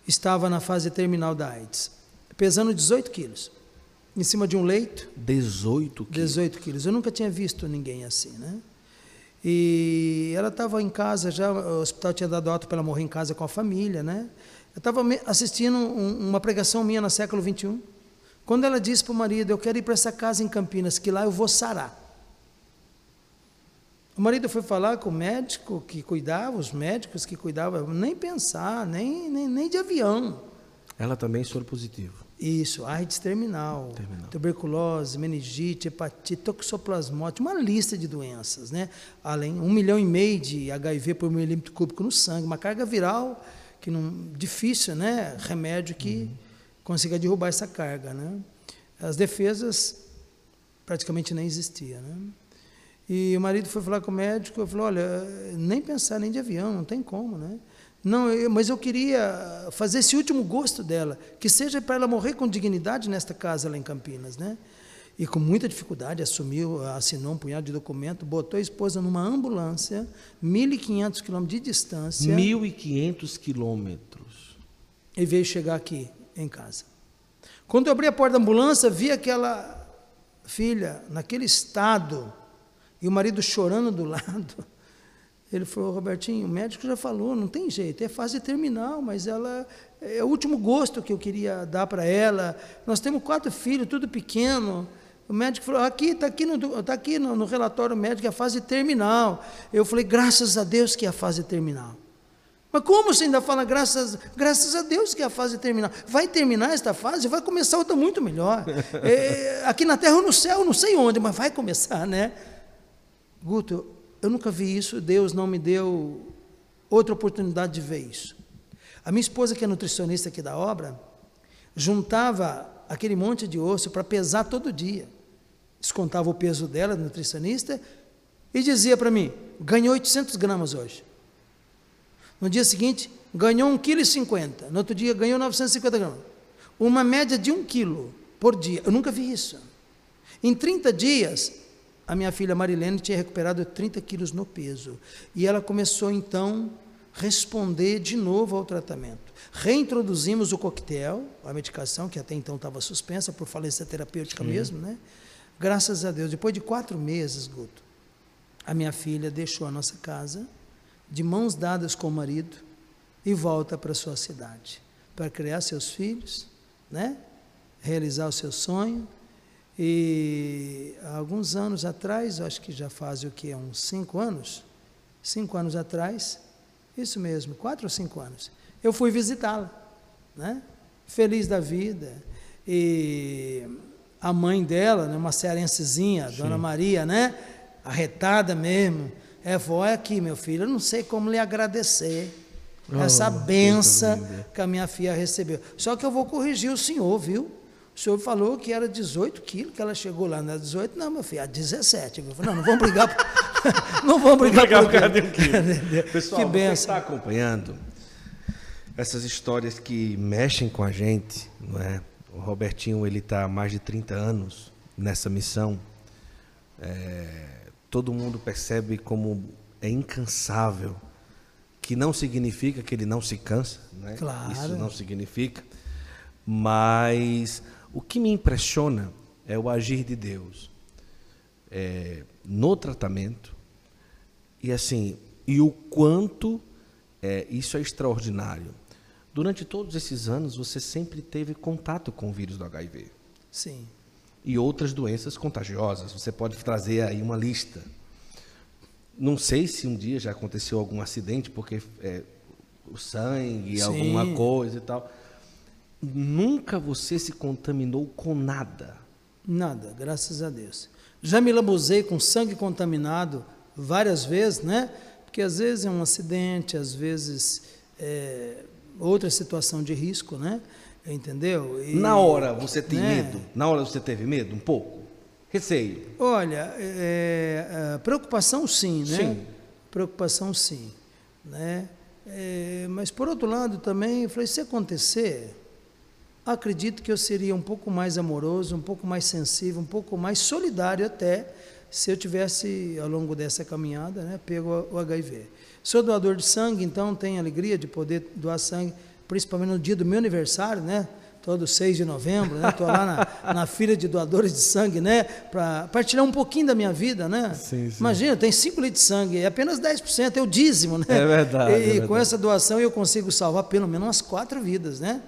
estava na fase terminal da AIDS, pesando 18 quilos, em cima de um leito. 18 quilos? 18 quilos. Eu nunca tinha visto ninguém assim, né? E ela estava em casa já, o hospital tinha dado alta para ela morrer em casa com a família, né? Eu estava assistindo um, uma pregação minha no século 21, quando ela disse para o marido: Eu quero ir para essa casa em Campinas, que lá eu vou sarar. O marido foi falar com o médico que cuidava, os médicos que cuidavam, nem pensar, nem, nem, nem de avião. Ela também soro positivo. Isso, AIDS terminal, terminal, tuberculose, meningite, hepatite, toxoplasmose, uma lista de doenças, né? Além, um milhão e meio de HIV por milímetro cúbico no sangue, uma carga viral que não difícil, né? Remédio que uhum. consiga derrubar essa carga, né? As defesas praticamente nem existiam, né? E o marido foi falar com o médico, eu falou, olha, nem pensar nem de avião, não tem como, né? Não, eu, mas eu queria fazer esse último gosto dela, que seja para ela morrer com dignidade nesta casa lá em Campinas, né? E com muita dificuldade assumiu, assinou um punhado de documento, botou a esposa numa ambulância, 1.500 quilômetros de distância. 1.500 quilômetros. E veio chegar aqui, em casa. Quando eu abri a porta da ambulância, vi aquela filha naquele estado, e o marido chorando do *laughs* lado. Ele falou, Robertinho, o médico já falou, não tem jeito, é fase terminal, mas ela é o último gosto que eu queria dar para ela. Nós temos quatro filhos, tudo pequeno. O médico falou, aqui, está aqui, no, tá aqui no, no relatório médico, é a fase terminal. Eu falei, graças a Deus que é a fase terminal. Mas como você ainda fala graças, graças a Deus que é a fase terminal? Vai terminar esta fase, vai começar outra muito melhor. *laughs* É, aqui na terra ou no céu, não sei onde, mas vai começar, né? Guto, eu nunca vi isso, Deus não me deu outra oportunidade de ver isso. A minha esposa, que é nutricionista aqui da obra, juntava aquele monte de osso para pesar todo dia descontava o peso dela, nutricionista, e dizia para mim: ganhou 800 gramas hoje. No dia seguinte, ganhou 1,50 kg. No outro dia, ganhou 950 gramas. Uma média de 1 quilo por dia. Eu nunca vi isso. Em 30 dias, a minha filha Marilene tinha recuperado 30 quilos no peso. E ela começou então a responder de novo ao tratamento. Reintroduzimos o coquetel, a medicação que até então estava suspensa por falência terapêutica Sim. mesmo, né? Graças a Deus, depois de quatro meses, Guto, a minha filha deixou a nossa casa, de mãos dadas com o marido, e volta para sua cidade, para criar seus filhos, né? realizar o seu sonho. E há alguns anos atrás, acho que já faz o que? Uns cinco anos? Cinco anos atrás, isso mesmo, quatro ou cinco anos, eu fui visitá-la, né? feliz da vida E a mãe dela, né, uma cearensezinha, Dona Maria, né? Arretada mesmo. É, falou, olha aqui, meu filho, eu não sei como lhe agradecer essa Oh, benção coisa linda. que a minha filha recebeu. Só que eu vou corrigir o senhor, viu? O senhor falou que era 18 quilos, que ela chegou lá, não era 18, não, meu filho, era 17. Eu falei, não, não vamos brigar. por- *laughs* não vamos brigar, brigar por por um quilo. *laughs* Pessoal, que você benção. está acompanhando essas histórias que mexem com a gente, não é? O Robertinho ele está há mais de 30 anos nessa missão. É, todo mundo percebe como é incansável, que não significa que ele não se cansa, né? Claro. Isso não significa. Mas o que me impressiona é o agir de Deus é, no tratamento e assim e o quanto é, isso é extraordinário. Durante todos esses anos você sempre teve contato com o vírus do HIV Sim. e outras doenças contagiosas. Você pode trazer aí uma lista. Não sei se um dia já aconteceu algum acidente, porque é, o sangue, Sim. alguma coisa e tal. Nunca você se contaminou com nada. Nada, graças a Deus. Já me lambuzei com sangue contaminado várias vezes, né? Porque às vezes é um acidente, às vezes é outra situação de risco, né? Entendeu? E- Na hora você tem né? medo? Na hora você teve medo? Um pouco? Receio? Olha, é, é, preocupação sim, né? Sim. Preocupação sim, né? É, mas por outro lado também, eu falei, se acontecer, acredito que eu seria um pouco mais amoroso, um pouco mais sensível, um pouco mais solidário até, se eu tivesse ao longo dessa caminhada, né, pego o HIV. Sou doador de sangue, então tenho alegria de poder doar sangue, principalmente no dia do meu aniversário, né? Todo 6 de novembro, né? Estou lá na, *laughs* na fila de doadores de sangue, né? Para partilhar um pouquinho da minha vida, né? Sim, sim. Imagina, tem 5 litros de sangue, é apenas 10%, é o dízimo, né? É verdade, E, é com verdade. essa doação eu consigo salvar pelo menos umas quatro vidas, né?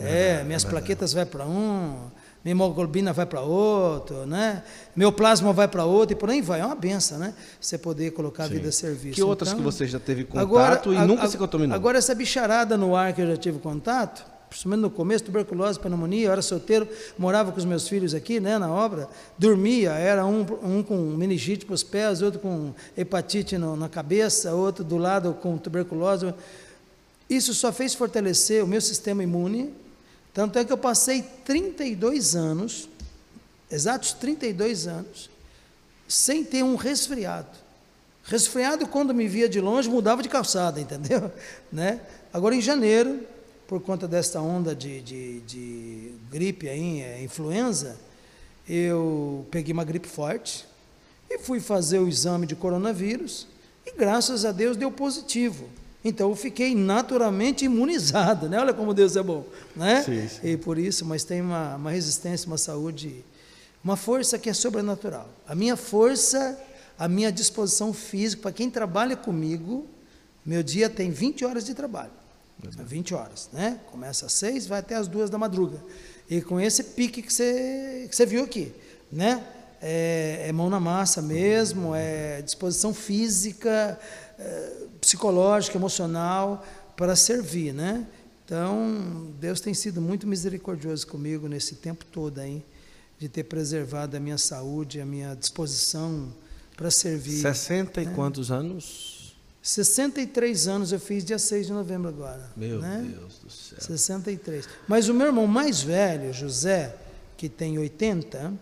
É, minhas plaquetas vai para um, minha hemoglobina vai para outro, né? Meu plasma vai para outro e por aí vai. É uma benção, né? Você poder colocar a vida a serviço. Que outras Então, que você já teve contato e a- nunca a- se contaminou? Agora, essa bicharada no ar que eu já tive contato, principalmente no começo, tuberculose, pneumonia, eu era solteiro, morava com os meus filhos aqui, né, na obra, dormia, era um, um com meningite para os pés, outro com hepatite no- na cabeça, outro do lado com tuberculose. Isso só fez fortalecer o meu sistema imune, tanto é que eu passei 32 anos, exatos 32 anos, sem ter um resfriado. Resfriado, quando me via de longe, mudava de calçada, *laughs* entendeu? Né? Agora, em janeiro, por conta desta onda de, de, de gripe aí, é, influenza, eu peguei uma gripe forte e fui fazer o exame de coronavírus e, graças a Deus, deu positivo. Então, eu fiquei naturalmente imunizado, né? Olha como Deus é bom, né? Sim, sim. E por isso, mas tem uma, uma resistência, uma saúde, uma força que é sobrenatural. A minha força, a minha disposição física, para quem trabalha comigo, meu dia tem 20 horas de trabalho. 20 horas, né? Começa às 6, vai até às 2 da madruga. E com esse pique que você, que você viu aqui, né? É, é mão na massa mesmo, é disposição física, psicológica, emocional para servir, né? Então, Deus tem sido muito misericordioso comigo nesse tempo todo aí, de ter preservado a minha saúde, a minha disposição para servir. 60 e quantos anos? 63 anos eu fiz dia 6 de novembro agora. Meu né? Deus do céu. 63. Mas o meu irmão mais velho, José, que tem 80,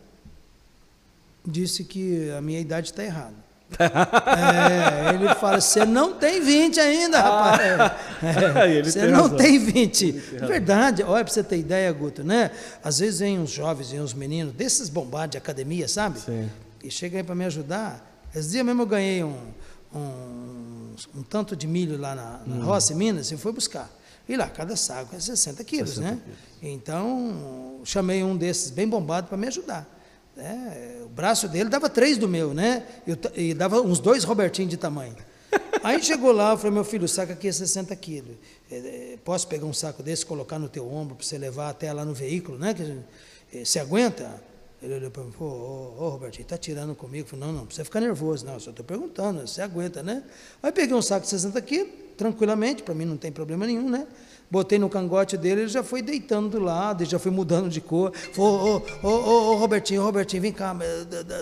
disse que a minha idade está errada. É, ele fala, você não tem 20 ainda, rapaz. É, *laughs* Ele você não tem 20. Verdade, olha para você ter ideia, Guto, né? Às vezes vem uns jovens, vem uns meninos, desses bombados de academia, sabe? Sim. E chega aí para me ajudar. Esse dia mesmo eu ganhei um, um, um tanto de milho lá na, Hum. na roça, em Minas, e fui buscar. E lá, cada saco é 60 quilos, 60 né? Então, chamei um desses bem bombado para me ajudar. Né? o braço dele dava três do meu, né? E, dava uns dois Robertinhos de tamanho. Aí chegou lá, eu falei, meu filho, o saco aqui é 60 quilos. É, é, posso pegar um saco desse, colocar no teu ombro para você levar até lá no veículo, né? Que, é, você aguenta? Ele olhou para mim falou, ô, ô Robertinho, tá tirando comigo? Eu falei, não, não, não precisa ficar nervoso, não, eu só estou perguntando, você aguenta, né? Aí peguei um saco de 60 quilos, tranquilamente, para mim não tem problema nenhum, né? Botei no cangote dele, ele já foi deitando do lado, ele já foi mudando de cor. Ô, ô, ô, ô, Robertinho, Robertinho, vem cá,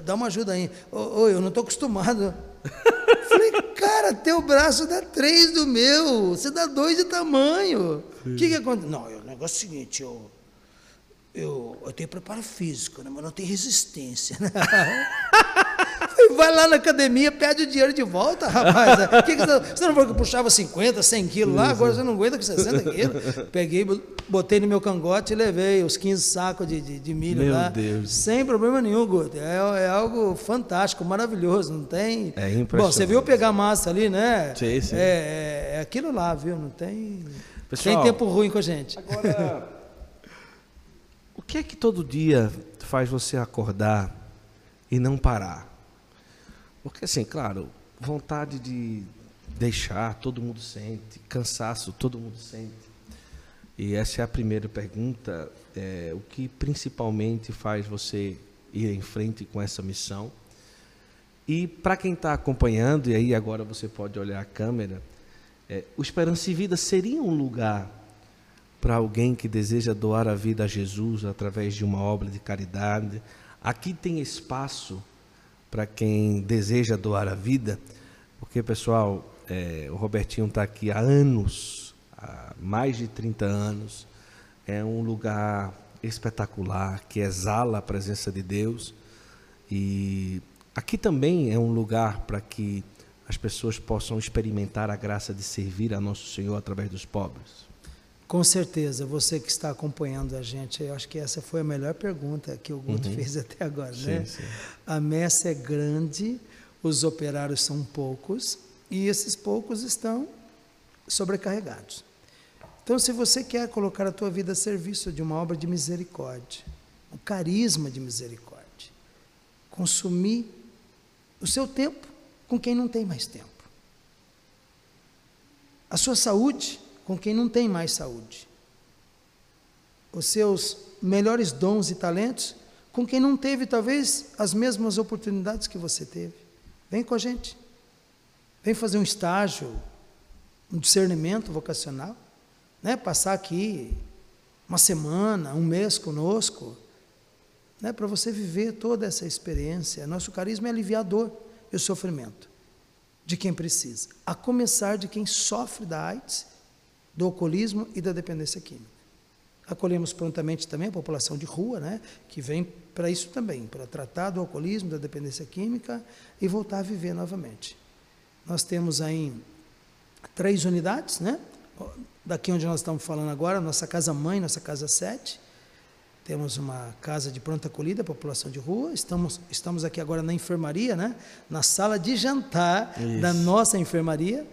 dá uma ajuda aí. Ô, ô eu não estou acostumado. *laughs* Falei, cara, teu braço dá três do meu, você dá dois de tamanho. O que, que acontece? Não, o negócio é o seguinte, eu, eu, eu tenho preparo físico, né, mas não tenho resistência. *laughs* Vai lá na academia, pede o dinheiro de volta, rapaz. que que você, você não falou que puxava 50, 100 quilos lá, agora você não aguenta com 60 quilos. Peguei, botei no meu cangote e levei os 15 sacos de, de, de milho meu lá. Deus. Sem problema nenhum, Guto. É, é, algo fantástico, maravilhoso. Não tem. É impressionante. Bom, você viu pegar massa ali, né? Sim, sim. É, é, é aquilo lá, viu? Não tem. Pessoal, tem tempo ruim com a gente. Agora, *laughs* o que é que todo dia faz você acordar e não parar? Porque, assim, claro, vontade de deixar, todo mundo sente, cansaço, todo mundo sente. E essa é a primeira pergunta: é, o que principalmente faz você ir em frente com essa missão? E para quem está acompanhando, e aí agora você pode olhar a câmera, é, o Esperança e Vida seria um lugar para alguém que deseja doar a vida a Jesus através de uma obra de caridade. Aqui tem espaço para quem deseja doar a vida, porque, pessoal, é, o Robertinho está aqui há anos, há mais de 30 anos, é um lugar espetacular, que exala a presença de Deus, e aqui também é um lugar para que as pessoas possam experimentar a graça de servir a nosso Senhor através dos pobres. Com certeza, você que está acompanhando a gente, eu acho que essa foi a melhor pergunta que o Guto uhum. fez até agora, sim, né? Sim. A messa é grande, os operários são poucos e esses poucos estão sobrecarregados. Então, se você quer colocar a tua vida a serviço de uma obra de misericórdia, um carisma de misericórdia, consumir o seu tempo com quem não tem mais tempo. A sua saúde com quem não tem mais saúde. Os seus melhores dons e talentos com quem não teve talvez as mesmas oportunidades que você teve. Vem com a gente. Vem fazer um estágio, um discernimento vocacional, né? Passar aqui uma semana, um mês conosco, né? Para você viver toda essa experiência. Nosso carisma é aliviador e o sofrimento de quem precisa, a começar de quem sofre da AIDS do alcoolismo e da dependência química. Acolhemos prontamente também a população de rua, né, que vem para isso também, para tratar do alcoolismo, da dependência química e voltar a viver novamente. Nós temos aí três unidades, né? Daqui onde nós estamos falando agora, nossa casa mãe, nossa casa sete. Temos uma casa de pronta acolhida, população de rua. Estamos, estamos aqui agora na enfermaria, né? Na sala de jantar isso. da nossa enfermaria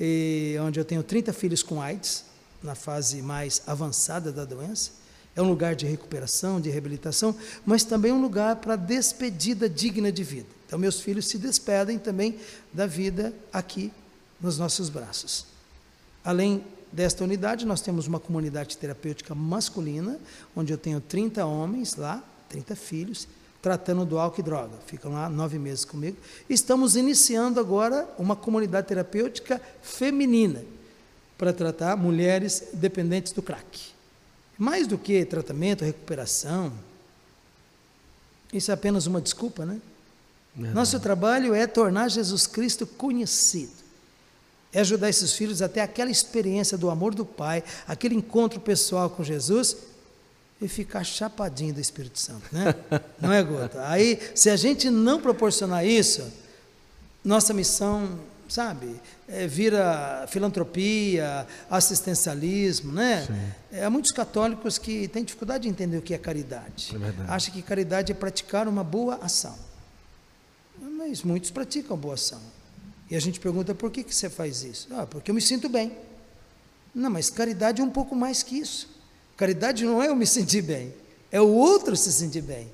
e, onde eu tenho 30 filhos com AIDS, na fase mais avançada da doença. É um lugar de recuperação, de reabilitação, mas também um lugar para despedida digna de vida. Então, meus filhos se despedem também da vida aqui nos nossos braços. Além desta unidade, nós temos uma comunidade terapêutica masculina, onde eu tenho 30 homens lá, 30 filhos, tratando do álcool e droga. Ficam lá nove meses comigo. Estamos iniciando agora uma comunidade terapêutica feminina para tratar mulheres dependentes do crack. Mais do que tratamento, recuperação, isso é apenas uma desculpa, né? Verdade. Nosso trabalho é tornar Jesus Cristo conhecido. É ajudar esses filhos até aquela experiência do amor do Pai, aquele encontro pessoal com Jesus e ficar chapadinho do Espírito Santo, né? Não é, Gota? Aí, se a gente não proporcionar isso, nossa missão, sabe, é, vira filantropia, assistencialismo, né? Sim. É, há muitos católicos que têm dificuldade de entender o que é caridade. É Acham que caridade é praticar uma boa ação. Mas muitos praticam boa ação. E a gente pergunta, por que, que você faz isso? Ah, porque eu me sinto bem. Não, mas caridade é um pouco mais que isso. Caridade não é eu me sentir bem, é o outro se sentir bem.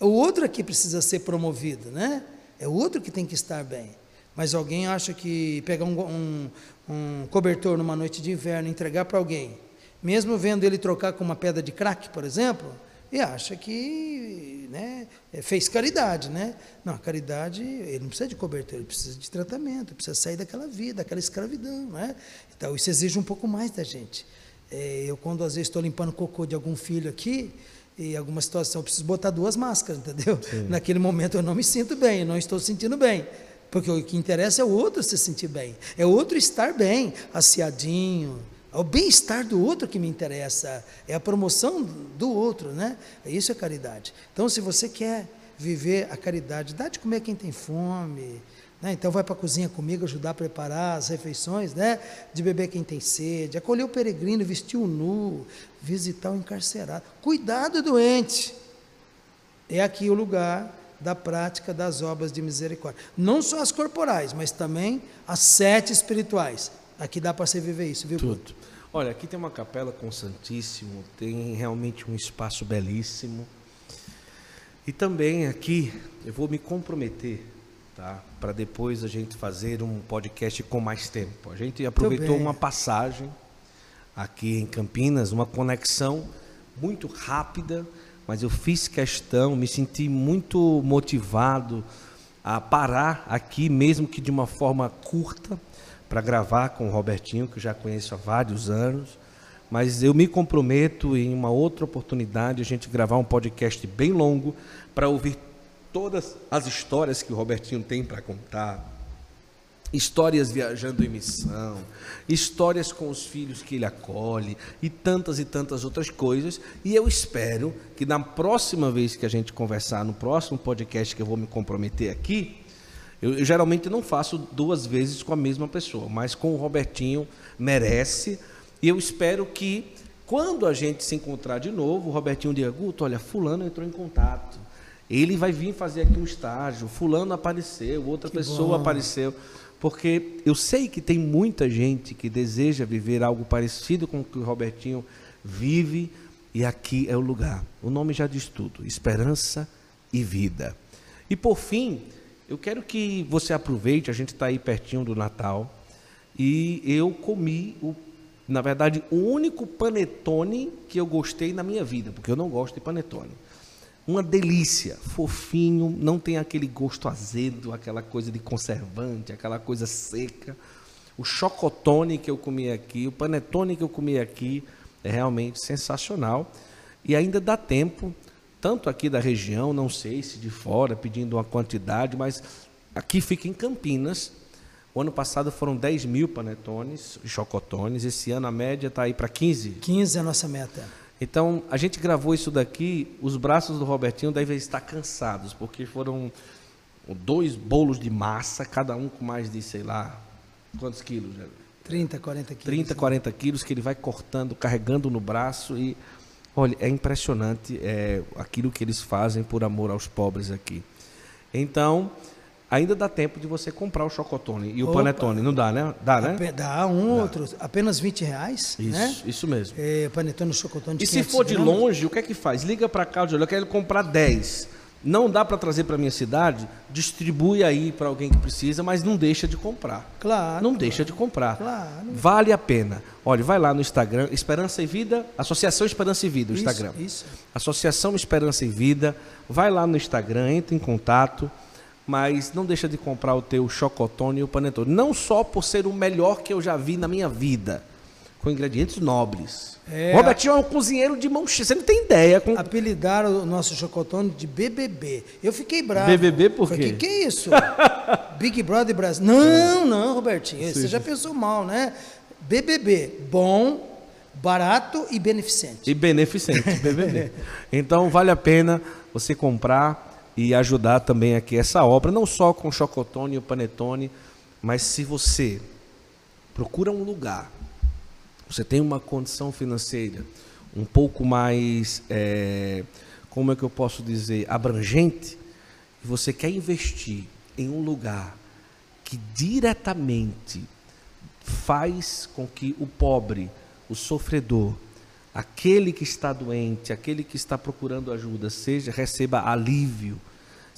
É o outro que precisa ser promovido, né? É o outro que tem que estar bem. Mas alguém acha que pegar um, um, um cobertor numa noite de inverno e entregar para alguém, mesmo vendo ele trocar com uma pedra de crack, por exemplo, e acha que né, é, fez caridade, né? Não, a caridade, ele não precisa de cobertura, ele precisa de tratamento, precisa sair daquela vida, daquela escravidão, né? Então, isso exige um pouco mais da gente. É, eu, quando às vezes estou limpando cocô de algum filho aqui, em alguma situação, eu preciso botar duas máscaras, entendeu? Sim. *laughs* Naquele momento eu não me sinto bem, eu não estou sentindo bem. Porque o que interessa é o outro se sentir bem, é o outro estar bem, aciadinho, é o bem-estar do outro que me interessa, é a promoção do outro, né? Isso é caridade. Então, se você quer viver a caridade, dá de comer quem tem fome, né? Então, vai para a cozinha comigo, ajudar a preparar as refeições, né? De beber quem tem sede, acolher o peregrino, vestir o nu, visitar o encarcerado, cuidar do doente. É aqui o lugar da prática das obras de misericórdia. Não só as corporais, mas também as sete espirituais. Aqui dá para você viver isso, viu? Tudo. Olha, aqui tem uma capela com o Santíssimo, tem realmente um espaço belíssimo. E também aqui eu vou me comprometer, tá? Para depois a gente fazer um podcast com mais tempo. A gente aproveitou uma passagem aqui em Campinas, uma conexão muito rápida, mas eu fiz questão, me senti muito motivado a parar aqui, mesmo que de uma forma curta, para gravar com o Robertinho, que eu já conheço há vários anos. Mas eu me comprometo em uma outra oportunidade a gente gravar um podcast bem longo para ouvir todas as histórias que o Robertinho tem para contar. Histórias viajando em missão, histórias com os filhos que ele acolhe e tantas e tantas outras coisas. E eu espero que na próxima vez que a gente conversar, no próximo podcast que eu vou me comprometer aqui, eu, eu, geralmente não faço duas vezes com a mesma pessoa, mas com o Robertinho merece. E eu espero que, quando a gente se encontrar de novo, o Robertinho diga: Guto, olha, Fulano entrou em contato. Ele vai vir fazer aqui um estágio. Fulano apareceu, outra que pessoa bom. apareceu. Porque eu sei que tem muita gente que deseja viver algo parecido com o que o Robertinho vive, e aqui é o lugar. O nome já diz tudo: esperança e vida. E por fim, eu quero que você aproveite, a gente está aí pertinho do Natal, e eu comi, o, na verdade, o único panetone que eu gostei na minha vida, porque eu não gosto de panetone. Uma delícia, fofinho, não tem aquele gosto azedo, aquela coisa de conservante, aquela coisa seca. O chocotone que eu comi aqui, o panetone que eu comi aqui, é realmente sensacional. E ainda dá tempo tanto aqui da região, não sei se de fora, pedindo uma quantidade, mas aqui fica em Campinas. O ano passado foram 10 mil panetones chocotones, esse ano a média está aí para 15. 15 é a nossa meta. Então, a gente gravou isso daqui, os braços do Robertinho devem estar cansados, porque foram dois bolos de massa, cada um com mais de, sei lá, quantos quilos? 30, 40 quilos. 30, 40 quilos que ele vai cortando, carregando no braço e Olha, é impressionante é, aquilo que eles fazem por amor aos pobres aqui. Então, ainda dá tempo de você comprar o chocotone e o Opa. panetone. Não dá, né? Dá, né? Dá, um dá. outro. Apenas 20 reais, isso, né? Isso mesmo. É, panetone e chocotone de E se for de longe, o que é que faz? Liga para cá, olha, eu quero comprar 10 não dá para trazer para minha cidade, distribui aí para alguém que precisa, mas não deixa de comprar. Claro. Não deixa de comprar. Claro. Vale a pena. Olha, vai lá no Instagram, Esperança e Vida, Associação Esperança e Vida, o isso, Instagram. Isso. Associação Esperança e Vida. Vai lá no Instagram, entra em contato, mas não deixa de comprar o teu chocotone e o panetone. Não só por ser o melhor que eu já vi na minha vida, com ingredientes nobres é, Robertinho é um cozinheiro de mão cheia. Você não tem ideia. Com... Apelidaram o nosso chocotone de BBB. Eu fiquei bravo. BBB por quê? O que, que é isso? *laughs* Big Brother Brasil. Não, não, Robertinho. Sim, você já pensou mal, né? BBB. Bom, barato e beneficente. E beneficente, BBB. *laughs* então vale a pena você comprar e ajudar também aqui essa obra, não só com o chocotone e o panetone, mas se você procura um lugar você tem uma condição financeira um pouco mais, é, como é que eu posso dizer, abrangente, e você quer investir em um lugar que diretamente faz com que o pobre, o sofredor, aquele que está doente, aquele que está procurando ajuda, seja receba alívio,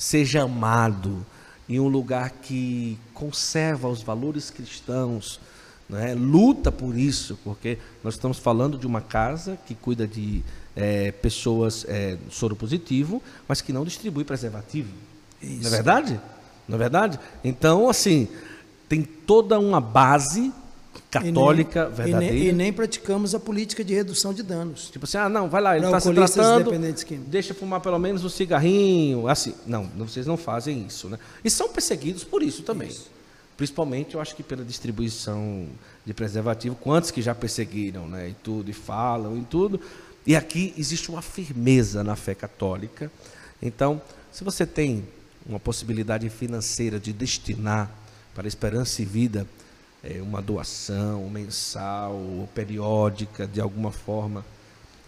seja amado em um lugar que conserva os valores cristãos, né? luta por isso, porque nós estamos falando de uma casa que cuida de é, pessoas é, soro positivo, mas que não distribui preservativo. Isso. Não é verdade? Não é verdade? Então, assim, tem toda uma base católica e nem, verdadeira. E nem, e nem, praticamos a política de redução de danos. Tipo assim, ah, não, vai lá, ele está se tratando, deixa fumar pelo menos um cigarrinho, assim. Não, vocês não fazem isso, né? E são perseguidos por isso também. Isso. Principalmente, eu acho que pela distribuição de preservativo, quantos que já perseguiram, né? E tudo, e falam, e tudo. E aqui existe uma firmeza na fé católica. Então, se você tem uma possibilidade financeira de destinar para esperança e vida é, uma doação mensal ou periódica, de alguma forma,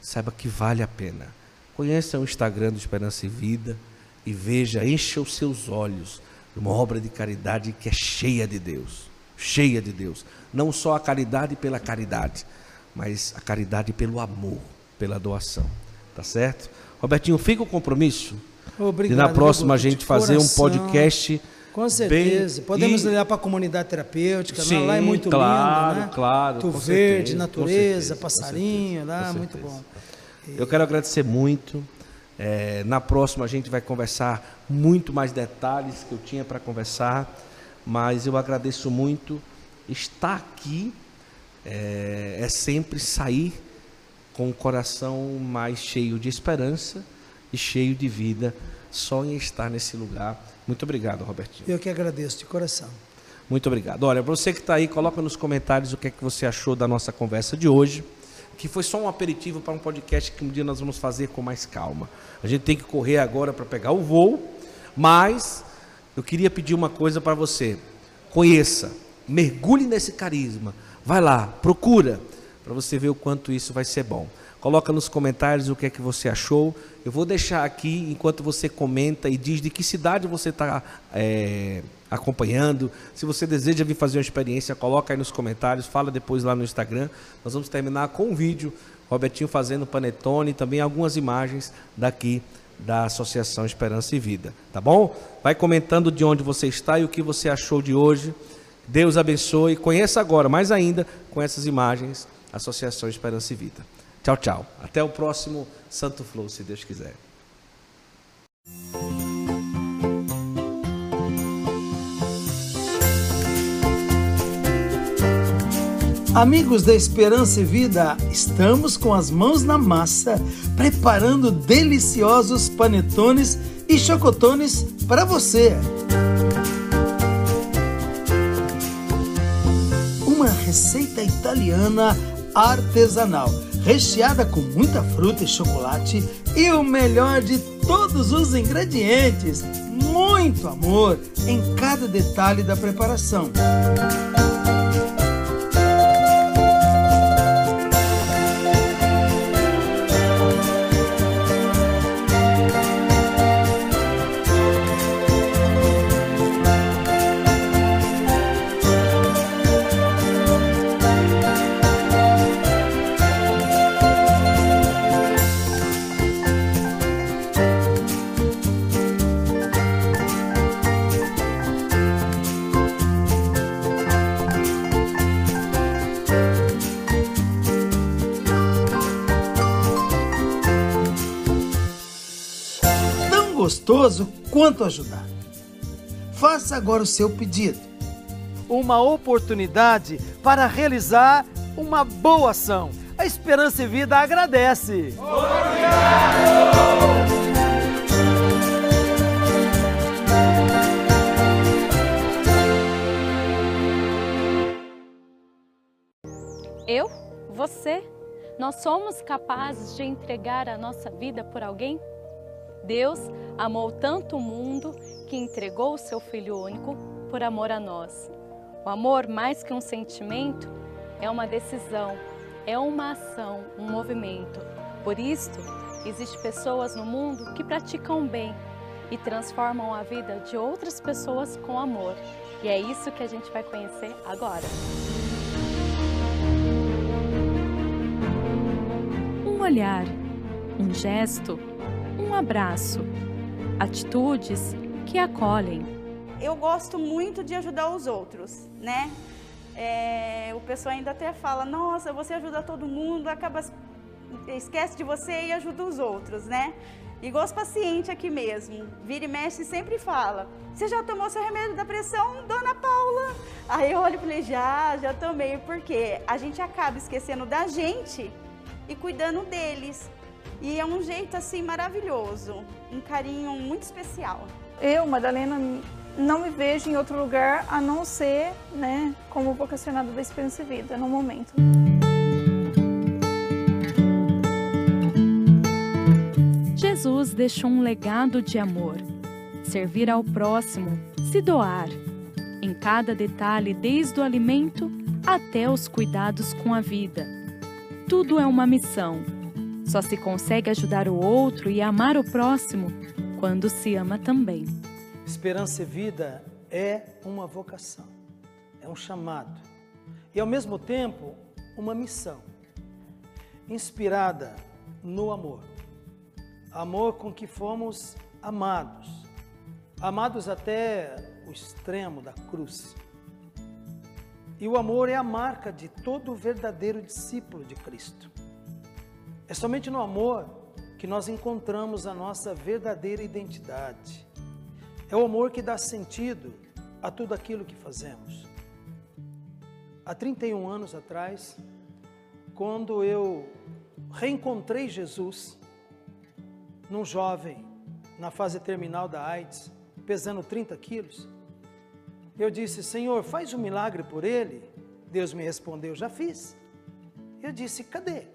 saiba que vale a pena. Conheça o Instagram do Esperança e Vida e veja, encha os seus olhos de uma obra de caridade que é cheia de Deus. Cheia de Deus. Não só a caridade pela caridade, mas a caridade pelo amor, pela doação. Tá certo? Robertinho, fica o compromisso Obrigado, de na próxima a gente fazer um podcast com certeza. Bem, Podemos e... olhar para a comunidade terapêutica. Sim, lá é muito claro, lindo, né? Claro, Tu verde, certeza, natureza, certeza, passarinho, lá, muito bom. Eu quero agradecer muito. É, na próxima a gente vai conversar muito mais detalhes que eu tinha para conversar, mas eu agradeço muito estar aqui. É, é sempre sair com o coração mais cheio de esperança e cheio de vida só em estar nesse lugar muito obrigado, Robertinho. Eu que agradeço de coração. Muito obrigado. Olha, você que está aí, coloca nos comentários o que é que você achou da nossa conversa de hoje, que foi só um aperitivo para um podcast que um dia nós vamos fazer com mais calma. A gente tem que correr agora para pegar o voo, mas eu queria pedir uma coisa para você. Conheça, mergulhe nesse carisma. Vai lá, procura, para você ver o quanto isso vai ser bom. Coloca nos comentários o que é que você achou. Eu vou deixar aqui, enquanto você comenta e diz de que cidade você está é, acompanhando. Se você deseja vir fazer uma experiência, coloca aí nos comentários, fala depois lá no Instagram. Nós vamos terminar com um vídeo, Robertinho fazendo panetone e também algumas imagens daqui da Associação Esperança e Vida, tá bom? Vai comentando de onde você está e o que você achou de hoje. Deus abençoe. Conheça agora, mais ainda, com essas imagens, Associação Esperança e Vida. Tchau, tchau. Até o próximo Santo Flow, se Deus quiser. Amigos da Esperança e Vida, estamos com as mãos na massa, preparando deliciosos panetones e chocotones para você. Uma receita italiana artesanal recheada com muita fruta e chocolate e o melhor de todos os ingredientes, muito amor em cada detalhe da preparação. Gostoso quanto ajudar. Faça agora o seu pedido. Uma oportunidade para realizar uma boa ação. A Esperança e Vida agradece. Obrigado! Eu? Você? Nós somos capazes de entregar a nossa vida por alguém? Deus amou tanto o mundo que entregou o seu Filho único por amor a nós. O amor, mais que um sentimento, é uma decisão, é uma ação, um movimento. Por isto, existem pessoas no mundo que praticam bem e transformam a vida de outras pessoas com amor. E é isso que a gente vai conhecer agora. Um olhar, um gesto, um abraço, atitudes que acolhem. Eu gosto muito de ajudar os outros, né? É, o pessoal ainda até fala, nossa, você ajuda todo mundo, acaba esquece de você e ajuda os outros, né? Igual os pacientes aqui mesmo. Vira e mexe sempre fala: Você já tomou seu remédio da pressão, dona Paula? Aí eu olho e falei: Já, já tomei. Porque a gente acaba esquecendo da gente e cuidando deles. E é um jeito assim maravilhoso, um carinho muito especial. Eu, Madalena, não me vejo em outro lugar a não ser, né, como vocacionada da Esperança e Vida no momento. Jesus deixou um legado de amor, servir ao próximo, se doar, em cada detalhe, desde o alimento até os cuidados com a vida. Tudo é uma missão. Só se consegue ajudar o outro e amar o próximo quando se ama também. Esperança e vida é uma vocação, é um chamado e ao mesmo tempo uma missão, inspirada no amor amor com que fomos amados, amados até o extremo da cruz. E o amor é a marca de todo verdadeiro discípulo de Cristo. É somente no amor que nós encontramos a nossa verdadeira identidade. É o amor que dá sentido a tudo aquilo que fazemos. Há 31 anos atrás, quando eu reencontrei Jesus, num jovem na fase terminal da AIDS, pesando 30 quilos. Eu disse, Senhor, faz um milagre por ele. Deus me respondeu, já fiz. Eu disse, cadê?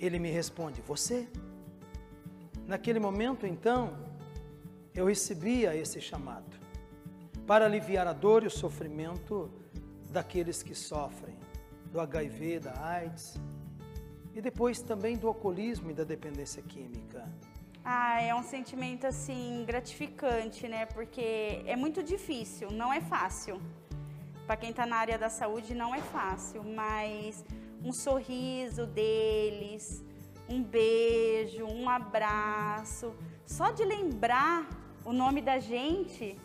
Ele me responde, você. Naquele momento, então, eu recebia esse chamado para aliviar a dor e o sofrimento daqueles que sofrem do HIV, da AIDS, e depois também do alcoolismo e da dependência química. Ah, é um sentimento assim gratificante, né? Porque é muito difícil, não é fácil. Para quem está na área da saúde não é fácil, mas um sorriso deles, um beijo, um abraço, só de lembrar o nome da gente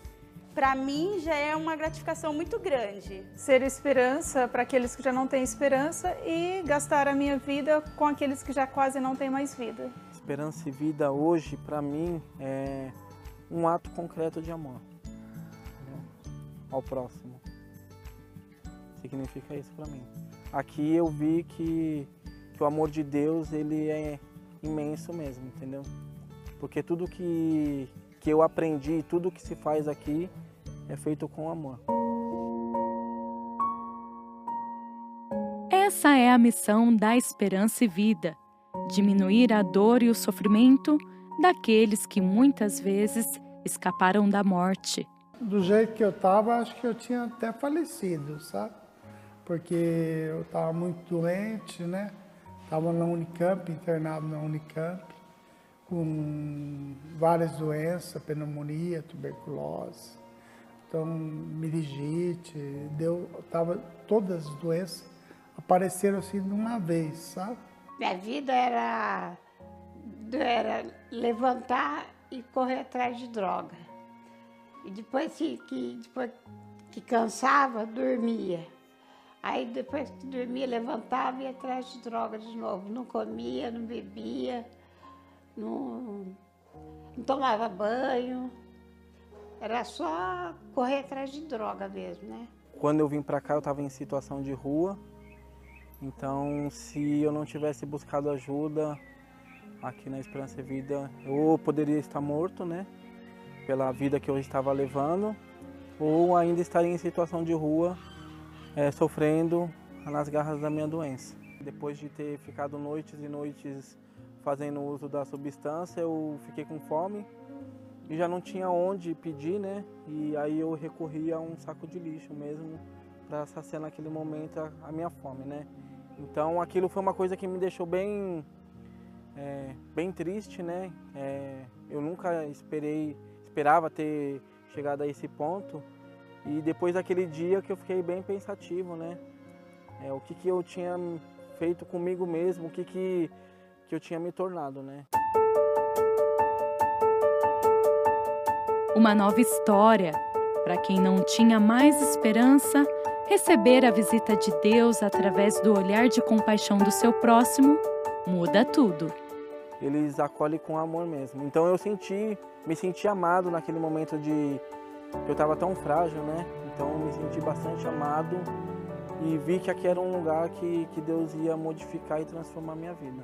para mim já é uma gratificação muito grande. Ser esperança para aqueles que já não têm esperança e gastar a minha vida com aqueles que já quase não têm mais vida. Esperança e vida hoje, para mim, é um ato concreto de amor né? ao próximo. Significa isso para mim. Aqui eu vi que, que o amor de Deus ele é imenso mesmo, entendeu? Porque tudo que, que eu aprendi, tudo que se faz aqui, é feito com amor. Essa é a missão da Esperança e Vida: diminuir a dor e o sofrimento daqueles que muitas vezes escaparam da morte. Do jeito que eu estava, acho que eu tinha até falecido, sabe? Porque eu estava muito doente, né? Estava na Unicamp, internado na Unicamp, com várias doenças, pneumonia, tuberculose então meningite, deu, tava, todas as doenças apareceram assim de uma vez, sabe? Minha vida era, era levantar e correr atrás de droga. E depois que, que, depois que cansava, dormia. Aí depois que dormia, levantava e ia atrás de droga de novo. Não comia, não bebia, não, não tomava banho. Era só correr atrás de droga mesmo, né? Quando eu vim para cá, eu estava em situação de rua. Então, se eu não tivesse buscado ajuda aqui na Esperança e Vida, eu poderia estar morto, né? Pela vida que eu estava levando, ou ainda estaria em situação de rua, é, sofrendo nas garras da minha doença. Depois de ter ficado noites e noites fazendo uso da substância, eu fiquei com fome e já não tinha onde pedir, né? E aí eu recorri a um saco de lixo mesmo para saciar naquele momento a, a, minha fome, né? Então aquilo foi uma coisa que me deixou bem, é, bem triste, né? É, eu nunca esperei, esperava ter chegado a esse ponto e depois daquele dia que eu fiquei bem pensativo, né? É, o que que eu tinha feito comigo mesmo, o que que que eu tinha me tornado, né? uma nova história para quem não tinha mais esperança receber a visita de Deus através do olhar de compaixão do seu próximo muda tudo. Eles acolhem com amor mesmo. Então eu senti, me senti amado naquele momento de eu estava tão frágil, né? Então eu me senti bastante amado e vi que aqui era um lugar que, que Deus ia modificar e transformar a minha vida.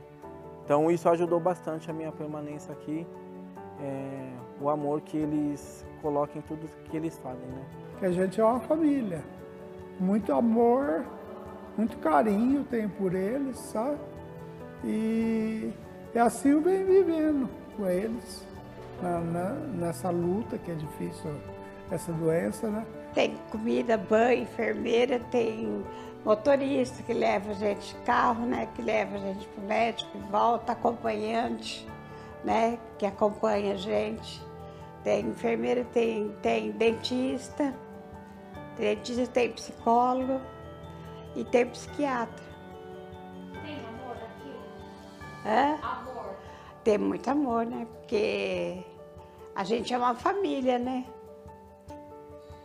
Então isso ajudou bastante a minha permanência aqui, é, o amor que eles colocam em tudo que eles fazem, né? Que a gente é uma família, muito amor, muito carinho tem por eles, sabe? E, e assim eu venho vivendo com eles na, na, nessa luta que é difícil, essa doença, né? Tem comida, banho, enfermeira, tem motorista que leva a gente de carro, né? Que leva a gente para o médico e volta, acompanhante, né? Que acompanha a gente. Tem enfermeira, tem, tem dentista, dentista tem psicólogo e tem psiquiatra. Tem amor aqui? Hã? Amor. Tem muito amor, né? Porque a gente é uma família, né?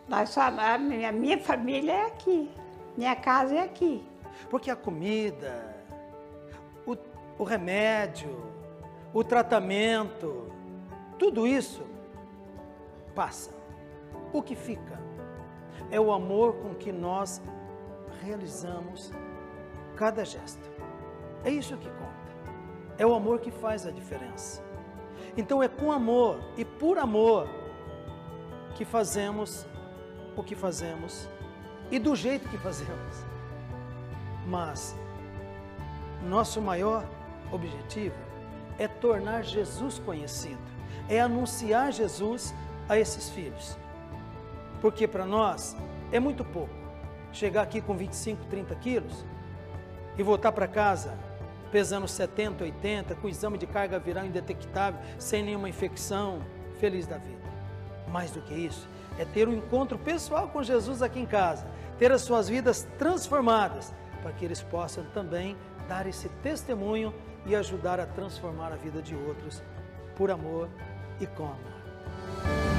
Nós só, a minha, minha família é aqui, minha casa é aqui. Porque a comida, o, o remédio, o tratamento, tudo isso passa. O que fica é o amor com que nós realizamos cada gesto. É isso que conta. É o amor que faz a diferença. Então é com amor e por amor que fazemos o que fazemos e do jeito que fazemos. Mas nosso maior objetivo é tornar Jesus conhecido, é anunciar Jesus a esses filhos. Porque para nós é muito pouco chegar aqui com 25, 30 quilos e voltar para casa pesando 70, 80, com exame de carga viral indetectável, sem nenhuma infecção, feliz da vida. Mais do que isso, é ter um encontro pessoal com Jesus aqui em casa, ter as suas vidas transformadas, para que eles possam também dar esse testemunho e ajudar a transformar a vida de outros por amor e com amor.